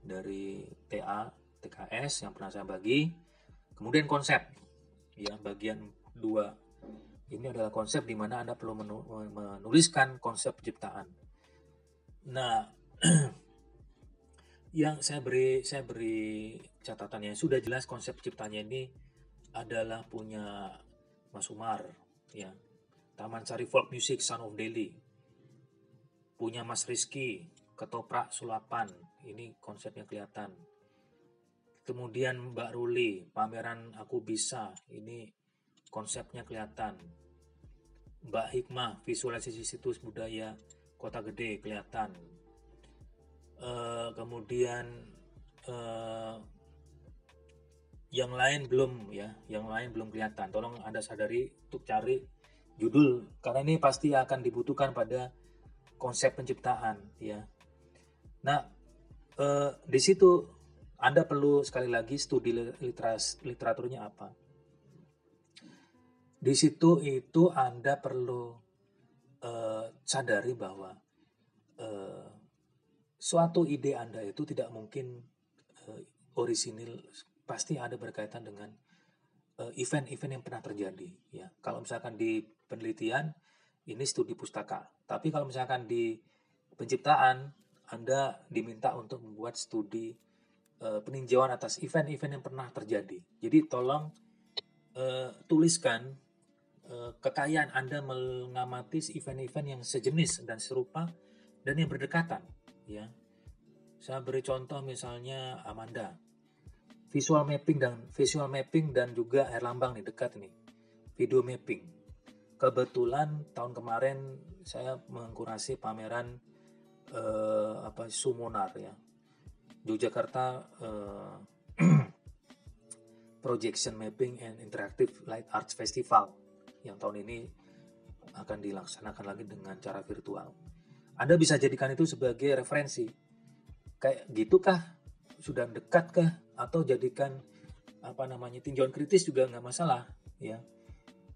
Speaker 2: dari TA TKS yang pernah saya bagi. Kemudian konsep ya bagian dua. Ini adalah konsep di mana anda perlu menuliskan konsep penciptaan nah yang saya beri saya beri catatan yang sudah jelas konsep ciptanya ini adalah punya Mas Umar ya Taman Sari Folk Music Son of Delhi. Punya Mas Rizky Ketoprak Sulapan. Ini konsepnya kelihatan. Kemudian Mbak Ruli pameran Aku Bisa. Ini konsepnya kelihatan. Mbak Hikmah visualisasi situs budaya Kota Gede kelihatan. Uh, kemudian uh, yang lain belum ya. Yang lain belum kelihatan. Tolong anda sadari untuk cari judul karena ini pasti akan dibutuhkan pada konsep penciptaan ya nah uh, di situ anda perlu sekali lagi studi literas, literaturnya apa di situ itu anda perlu uh, sadari bahwa uh, suatu ide Anda itu tidak mungkin uh, orisinil, pasti ada berkaitan dengan eh, event-event yang pernah terjadi. Ya, kalau misalkan di penelitian ini studi pustaka, tapi kalau misalkan di penciptaan Anda diminta untuk membuat studi uh, peninjauan atas event-event yang pernah terjadi. Jadi tolong uh, tuliskan uh, kekayaan Anda mengamati event-event yang sejenis dan serupa dan yang berdekatan ya. Saya beri contoh misalnya Amanda. Visual mapping dan visual mapping dan juga Erlambang nih dekat nih. Video mapping. Kebetulan tahun kemarin saya mengkurasi pameran eh, apa Sumunar ya. Yogyakarta eh, Projection Mapping and Interactive Light Arts Festival yang tahun ini akan dilaksanakan lagi dengan cara virtual. Anda bisa jadikan itu sebagai referensi. Kayak gitukah? Sudah dekatkah? Atau jadikan apa namanya tinjauan kritis juga nggak masalah, ya.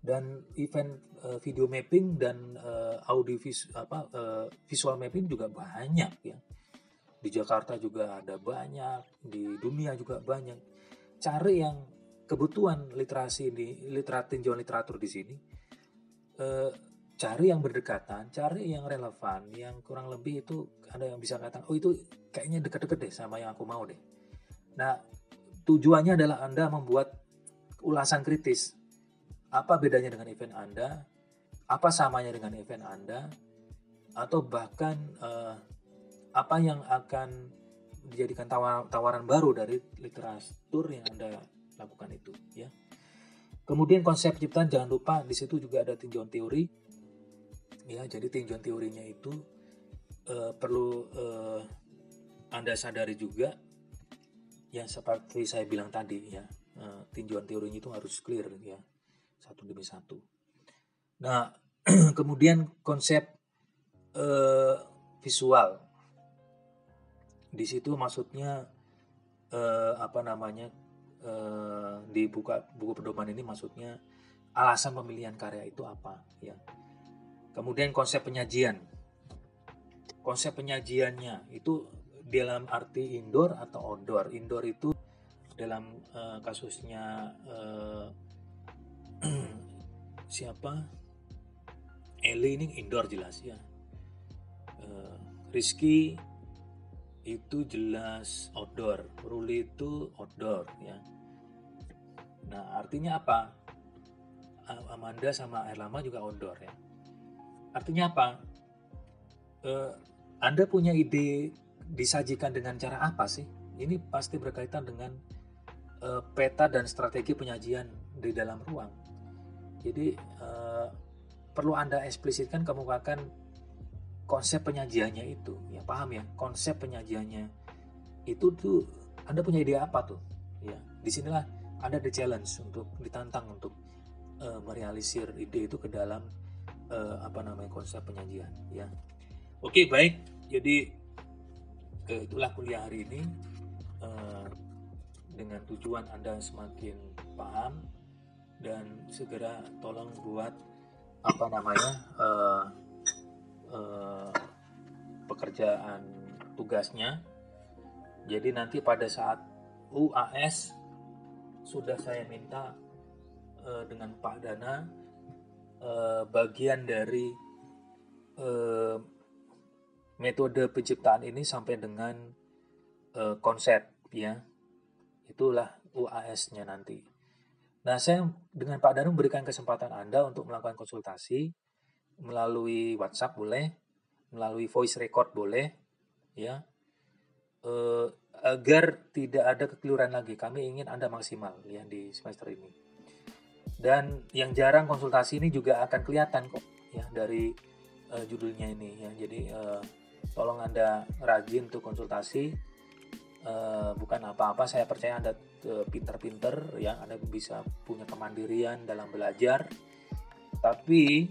Speaker 2: Dan event uh, video mapping dan uh, audio vis, apa uh, visual mapping juga banyak ya. Di Jakarta juga ada banyak, di dunia juga banyak. Cari yang kebutuhan literasi di literat tinjauan literatur di sini uh, cari yang berdekatan, cari yang relevan, yang kurang lebih itu ada yang bisa katakan, oh itu kayaknya dekat-dekat deh sama yang aku mau deh. Nah, tujuannya adalah Anda membuat ulasan kritis. Apa bedanya dengan event Anda? Apa samanya dengan event Anda? Atau bahkan uh, apa yang akan dijadikan tawar, tawaran baru dari literatur yang Anda lakukan itu, ya. Kemudian konsep ciptaan jangan lupa di situ juga ada tinjauan teori ya jadi tinjauan teorinya itu uh, perlu uh, anda sadari juga yang seperti saya bilang tadi ya tinjauan teorinya itu harus clear ya satu demi satu. Nah kemudian konsep uh, visual. Di situ maksudnya uh, apa namanya uh, di buka buku pedoman ini maksudnya alasan pemilihan karya itu apa ya. Kemudian konsep penyajian. Konsep penyajiannya itu dalam arti indoor atau outdoor? Indoor itu dalam uh, kasusnya uh, siapa Eli ini indoor jelas ya uh, Rizky itu jelas outdoor Ruli itu outdoor ya nah artinya apa Amanda sama Erlama juga outdoor ya. Artinya apa? Uh, anda punya ide disajikan dengan cara apa sih? Ini pasti berkaitan dengan uh, peta dan strategi penyajian di dalam ruang. Jadi uh, perlu Anda eksplisitkan kemukakan konsep penyajiannya itu. Ya paham ya? Konsep penyajiannya itu tuh Anda punya ide apa tuh? Ya, di sinilah Anda the challenge untuk ditantang untuk uh, merealisir ide itu ke dalam uh, apa namanya konsep penyajian ya oke baik jadi uh, itulah kuliah hari ini uh, dengan tujuan anda semakin paham dan segera tolong buat apa namanya uh, uh, pekerjaan tugasnya jadi nanti pada saat UAS sudah saya minta uh, dengan Pak Dana uh, bagian dari uh, metode penciptaan ini sampai dengan uh, konsep ya itulah UAS-nya nanti. Nah saya dengan Pak Dana memberikan kesempatan Anda untuk melakukan konsultasi melalui WhatsApp boleh, melalui voice record boleh, ya uh, agar tidak ada kekeliruan lagi. Kami ingin Anda maksimal ya di semester ini. Dan yang jarang konsultasi ini juga akan kelihatan kok ya dari uh, judulnya ini ya. Jadi uh, tolong Anda rajin untuk konsultasi. Uh, bukan apa-apa, saya percaya Anda uh, pinter-pinter ya, Anda bisa punya kemandirian dalam belajar. Tapi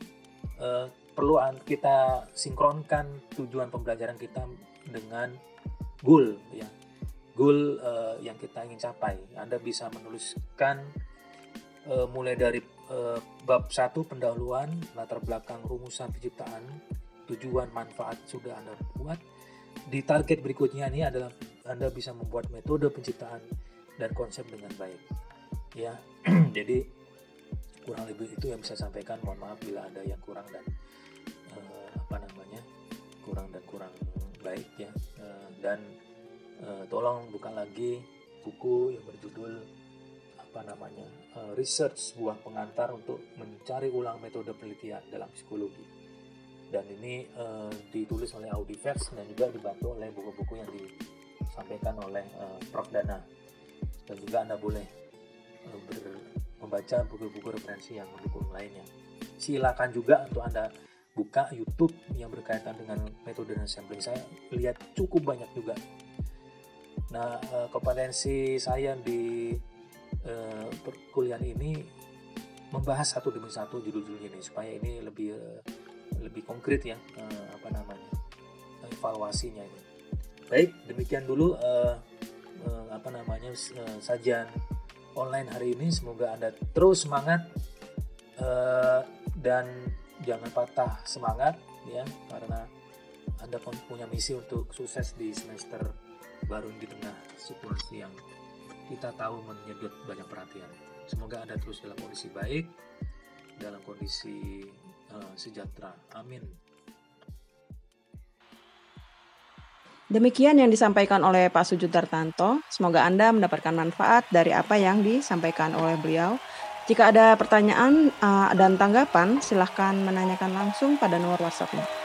Speaker 2: uh, perlu kita sinkronkan tujuan pembelajaran kita dengan goal ya goal uh, yang kita ingin capai. Anda bisa menuliskan uh, mulai dari uh, bab satu pendahuluan, latar belakang rumusan penciptaan, tujuan manfaat sudah Anda buat. Di target berikutnya ini adalah Anda bisa membuat metode penciptaan dan konsep dengan baik. Ya, jadi kurang lebih itu yang bisa sampaikan. Mohon maaf bila ada yang kurang dan uh, apa namanya kurang dan kurang baik ya. Uh, dan uh, tolong buka lagi buku yang berjudul apa namanya research sebuah pengantar untuk mencari ulang metode penelitian dalam psikologi dan ini uh, ditulis oleh Audiverse dan juga dibantu oleh buku-buku yang disampaikan oleh uh, Prof. Dana. Dan juga anda boleh uh, ber, membaca buku-buku referensi yang mendukung lainnya. Silakan juga untuk anda buka YouTube yang berkaitan dengan metode dan sampling. Saya lihat cukup banyak juga. Nah kompetensi saya di uh, perkuliahan ini membahas satu demi satu judul-judul ini supaya ini lebih uh, lebih konkret ya uh, apa namanya evaluasinya ini. Baik demikian dulu uh, uh, apa namanya uh, sajian online hari ini semoga anda terus semangat uh, dan jangan patah semangat ya karena anda punya misi untuk sukses di semester baru di tengah situasi yang kita tahu menyedot banyak perhatian. Semoga Anda terus dalam kondisi baik, dalam kondisi uh, sejahtera. Amin.
Speaker 1: Demikian yang disampaikan oleh Pak Sujud Dartanto. Semoga Anda mendapatkan manfaat dari apa yang disampaikan oleh beliau. Jika ada pertanyaan uh, dan tanggapan, silahkan menanyakan langsung pada nomor WhatsApp-nya.